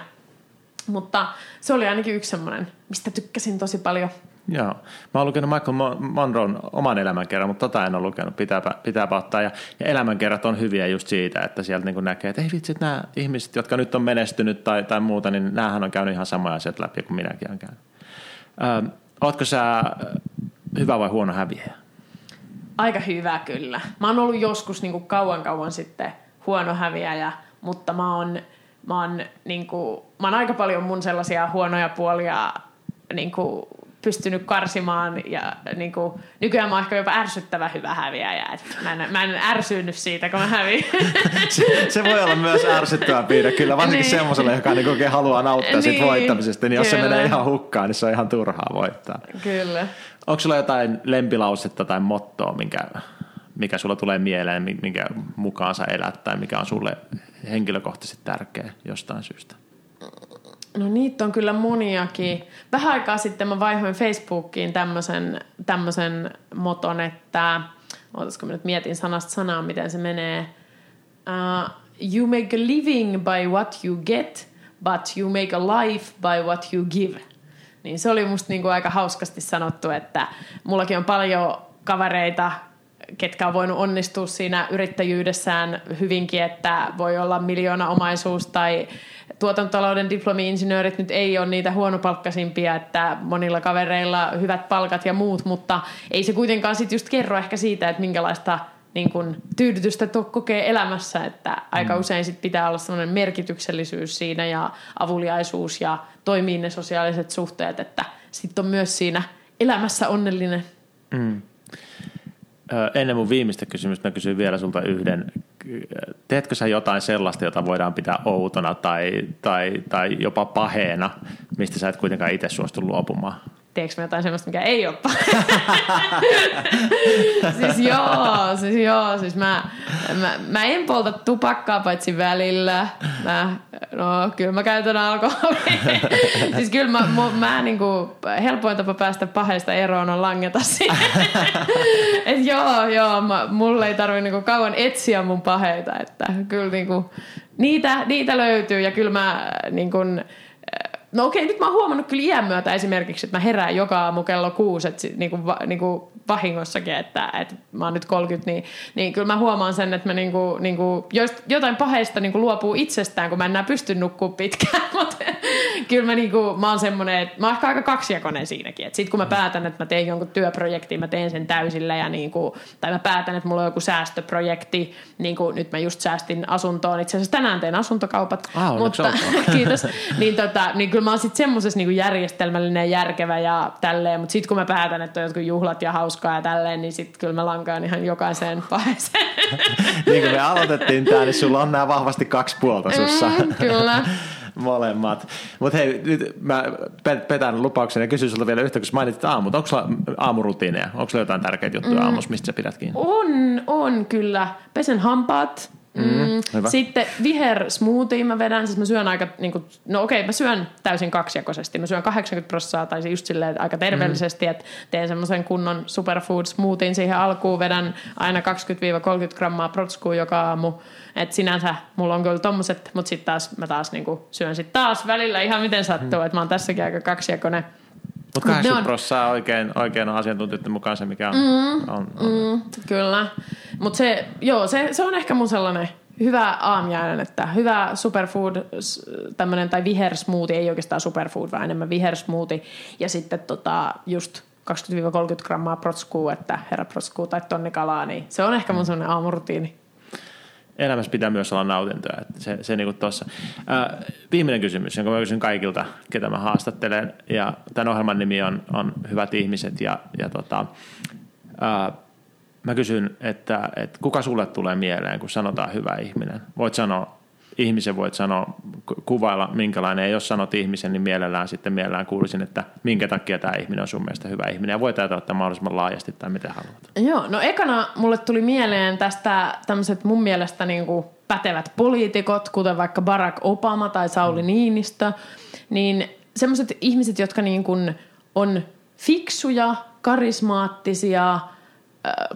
Mutta se oli ainakin yksi semmoinen, mistä tykkäsin tosi paljon. Joo. Mä oon lukenut Michael Mo- Monroon oman elämänkerran, mutta tota en ole lukenut, pitääpä, pitääpä ottaa. Ja, ja elämänkerrat on hyviä just siitä, että sieltä niin näkee, että ei vitsi, että nämä ihmiset, jotka nyt on menestynyt tai, tai muuta, niin näähän on käynyt ihan samoja asioita läpi kuin minäkin olen käynyt. Ö, ootko sä hyvä vai huono häviäjä? Aika hyvä kyllä. Mä oon ollut joskus niin kuin kauan kauan sitten huono häviäjä, mutta mä oon, mä oon, niin kuin, mä oon aika paljon mun sellaisia huonoja puolia niin kuin, pystynyt karsimaan ja niin kuin, nykyään mä oon ehkä jopa ärsyttävä hyvä häviäjä. Et mä, en, mä en ärsynyt siitä, kun mä häviin. Se, se voi olla myös ärsyttävä piirre, kyllä varsinkin Niin. semmoiselle, joka niin oikein haluaa nauttia siitä Niin, voittamisesta, niin jos se kyllä. menee ihan hukkaan, niin se on ihan turhaa voittaa. kyllä. Onko sulla jotain lempilausetta tai mottoa, minkä, mikä sulla tulee mieleen, mi- minkä mukaan sä elät tai mikä on sulle henkilökohtaisesti tärkeä jostain syystä? No niitä on kyllä moniakin. Vähän aikaa sitten mä vaihoin Facebookiin tämmöisen, tämmöisen moton, että ootasko nyt mietin sanasta sanaa, miten se menee. Uh, you make a living by what you get, but you make a life by what you give. Niin se oli musta niinku aika hauskasti sanottu, että mullakin on paljon kavereita, ketkä on voinut onnistua siinä yrittäjyydessään hyvinkin, että voi olla miljoona omaisuus tai tuotantotalouden diplomi-insinöörit nyt ei ole niitä huonopalkkaisimpia, että monilla kavereilla hyvät palkat ja muut, mutta ei se kuitenkaan sit just kerro ehkä siitä, että minkälaista niin kun, tyydytystä tuo kokee elämässä, että aika usein sit pitää olla sellainen merkityksellisyys siinä ja avuliaisuus ja toimii ne sosiaaliset suhteet, että sitten on myös siinä elämässä onnellinen. Ö, Ennen mun viimeistä kysymystä mä kysyn vielä sulta yhden. Teetkö sä jotain sellaista, jota voidaan pitää outona tai, tai, tai jopa paheena, mistä sä et kuitenkaan itse suostu luopumaan? Teekö mä jotain semmoista, mikä ei ole siis joo, siis joo, siis mä, mä, mä en polta tupakkaa paitsi välillä. Mä, no kyllä mä käytän alkoholia. siis kyllä mä, mä, mä niinku, helpoin tapa päästä paheista eroon on langeta siihen. Et joo, joo, mä, mulle ei tarvi niinku kauan etsiä mun paheita, että kyllä niinku, niitä, niitä löytyy ja kyllä mä niinku, No okei, nyt mä oon huomannut kyllä iän myötä esimerkiksi, että mä herään joka aamu kello kuusi, että sit niinku, va, niinku vahingossakin, että, että mä oon nyt 30, niin, niin kyllä mä huomaan sen, että mä niinku, niinku, joist, jotain paheista niinku luopuu itsestään, kun mä en enää pysty nukkuu pitkään, mutta kyllä mä, niinku, mä oon semmoinen, että mä oon ehkä aika kaksijakoinen siinäkin, että sit kun mä päätän, että mä teen jonkun työprojektin, mä teen sen täysillä ja niinku, tai mä päätän, että mulla on joku säästöprojekti, niin kuin nyt mä just säästin asuntoon, itse asiassa tänään teen asuntokaupat, Ah, mutta kiitos, niin, tota, niin kyllä mä oon sitten semmoisessa niinku järjestelmällinen ja järkevä ja tälleen, mutta sitten kun mä päätän, että on jotkut juhlat ja hauskaa ja tälleen, niin sitten kyllä mä lankaan ihan jokaiseen paheeseen. niin kuin me aloitettiin tämä, niin sulla on nämä vahvasti kaksi puolta sussa. Mm, kyllä. Molemmat. Mutta hei, nyt mä pe- petän lupauksen ja kysyn sulta vielä yhtä, kun mainitsit aamut. Onko sulla aamurutiineja? Onko sulla jotain tärkeitä juttuja mm. aamussa, mistä sä pidät kiinni? On, on kyllä. Pesen hampaat. Mm, hyvä. Sitten viher smoothie mä vedän, siis mä syön aika, niin kuin, no okei, mä syön täysin kaksijakoisesti. Mä syön 80 prosenttia tai just silleen aika terveellisesti, mm. että teen semmoisen kunnon superfood smoothien siihen alkuun, vedän aina 20-30 grammaa protskua joka aamu. Et sinänsä mulla on kyllä tommoset, mutta sitten taas mä taas niin kuin, syön sit taas välillä ihan miten sattuu, mm. että mä oon tässäkin aika kaksijakoinen. Mutta 80 prosenttia oikein, oikein on asiantuntijoiden mukaan se, mikä on. Mm, on, on. Mm, kyllä. Mutta se, joo, se, se on ehkä mun sellainen hyvä aamiainen, että hyvä superfood, tämmöinen, tai vihersmoothie, ei oikeastaan superfood, vaan enemmän vihersmoothie. Ja sitten tota, just 20-30 grammaa protskuu, että herra protskuu tai tonni kalaa, niin se on ehkä mun sellainen aamurutiini. Elämässä pitää myös olla nautintoa. Että se, se niin tuossa. Viimeinen kysymys, jonka mä kysyn kaikilta, ketä mä haastattelen. Ja tämän ohjelman nimi on, on Hyvät ihmiset. Ja, ja tota, ää, mä kysyn, että, että kuka sulle tulee mieleen, kun sanotaan hyvä ihminen? Voit sanoa ihmisen voit sanoa, kuvailla minkälainen, ja jos sanot ihmisen, niin mielellään sitten mielellään kuulisin, että minkä takia tämä ihminen on sun mielestä hyvä ihminen, ja voit ajatella että mahdollisimman laajasti tai miten haluat. Joo, no ekana mulle tuli mieleen tästä tämmöiset mun mielestä niin kuin pätevät poliitikot, kuten vaikka Barack Obama tai Sauli mm. Niinistö, niin semmoiset ihmiset, jotka niin kuin on fiksuja, karismaattisia,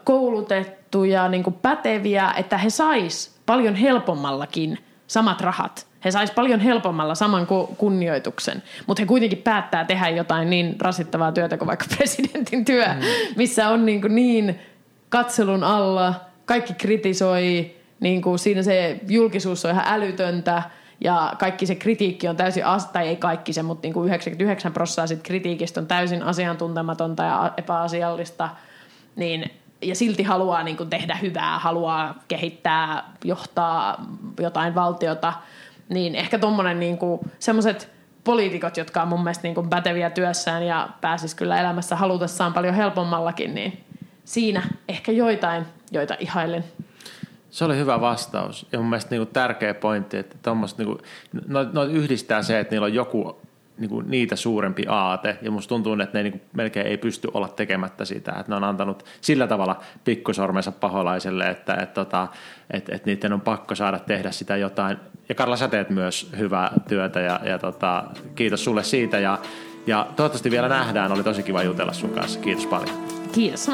koulutettuja, niin kuin päteviä, että he sais paljon helpommallakin samat rahat. He sais paljon helpommalla saman kunnioituksen, mutta he kuitenkin päättää tehdä jotain niin rasittavaa työtä kuin vaikka presidentin työ, mm. missä on niin, kuin niin katselun alla, kaikki kritisoi, niin kuin siinä se julkisuus on ihan älytöntä ja kaikki se kritiikki on täysin, tai ei kaikki se, mutta niin kuin 99 prosenttia kritiikistä on täysin asiantuntematonta ja epäasiallista, niin ja silti haluaa niin kuin tehdä hyvää, haluaa kehittää, johtaa jotain valtiota, niin ehkä tuommoinen niin semmoiset poliitikot, jotka on mun mielestä niin kuin päteviä työssään ja pääsis kyllä elämässä halutessaan paljon helpommallakin, niin siinä ehkä joitain, joita ihailen. Se oli hyvä vastaus ja mun mielestä niin kuin tärkeä pointti, että niin kuin, no, no yhdistää se, että niillä on joku niin kuin niitä suurempi aate, ja musta tuntuu, että ne niin kuin melkein ei pysty olla tekemättä sitä, että ne on antanut sillä tavalla pikkusormensa paholaiselle, että että, että, että, että niiden on pakko saada tehdä sitä jotain. Ja Karla, sä teet myös hyvää työtä, ja, ja tota, kiitos sulle siitä, ja, ja toivottavasti vielä nähdään, oli tosi kiva jutella sun kanssa. Kiitos paljon. Kiitos.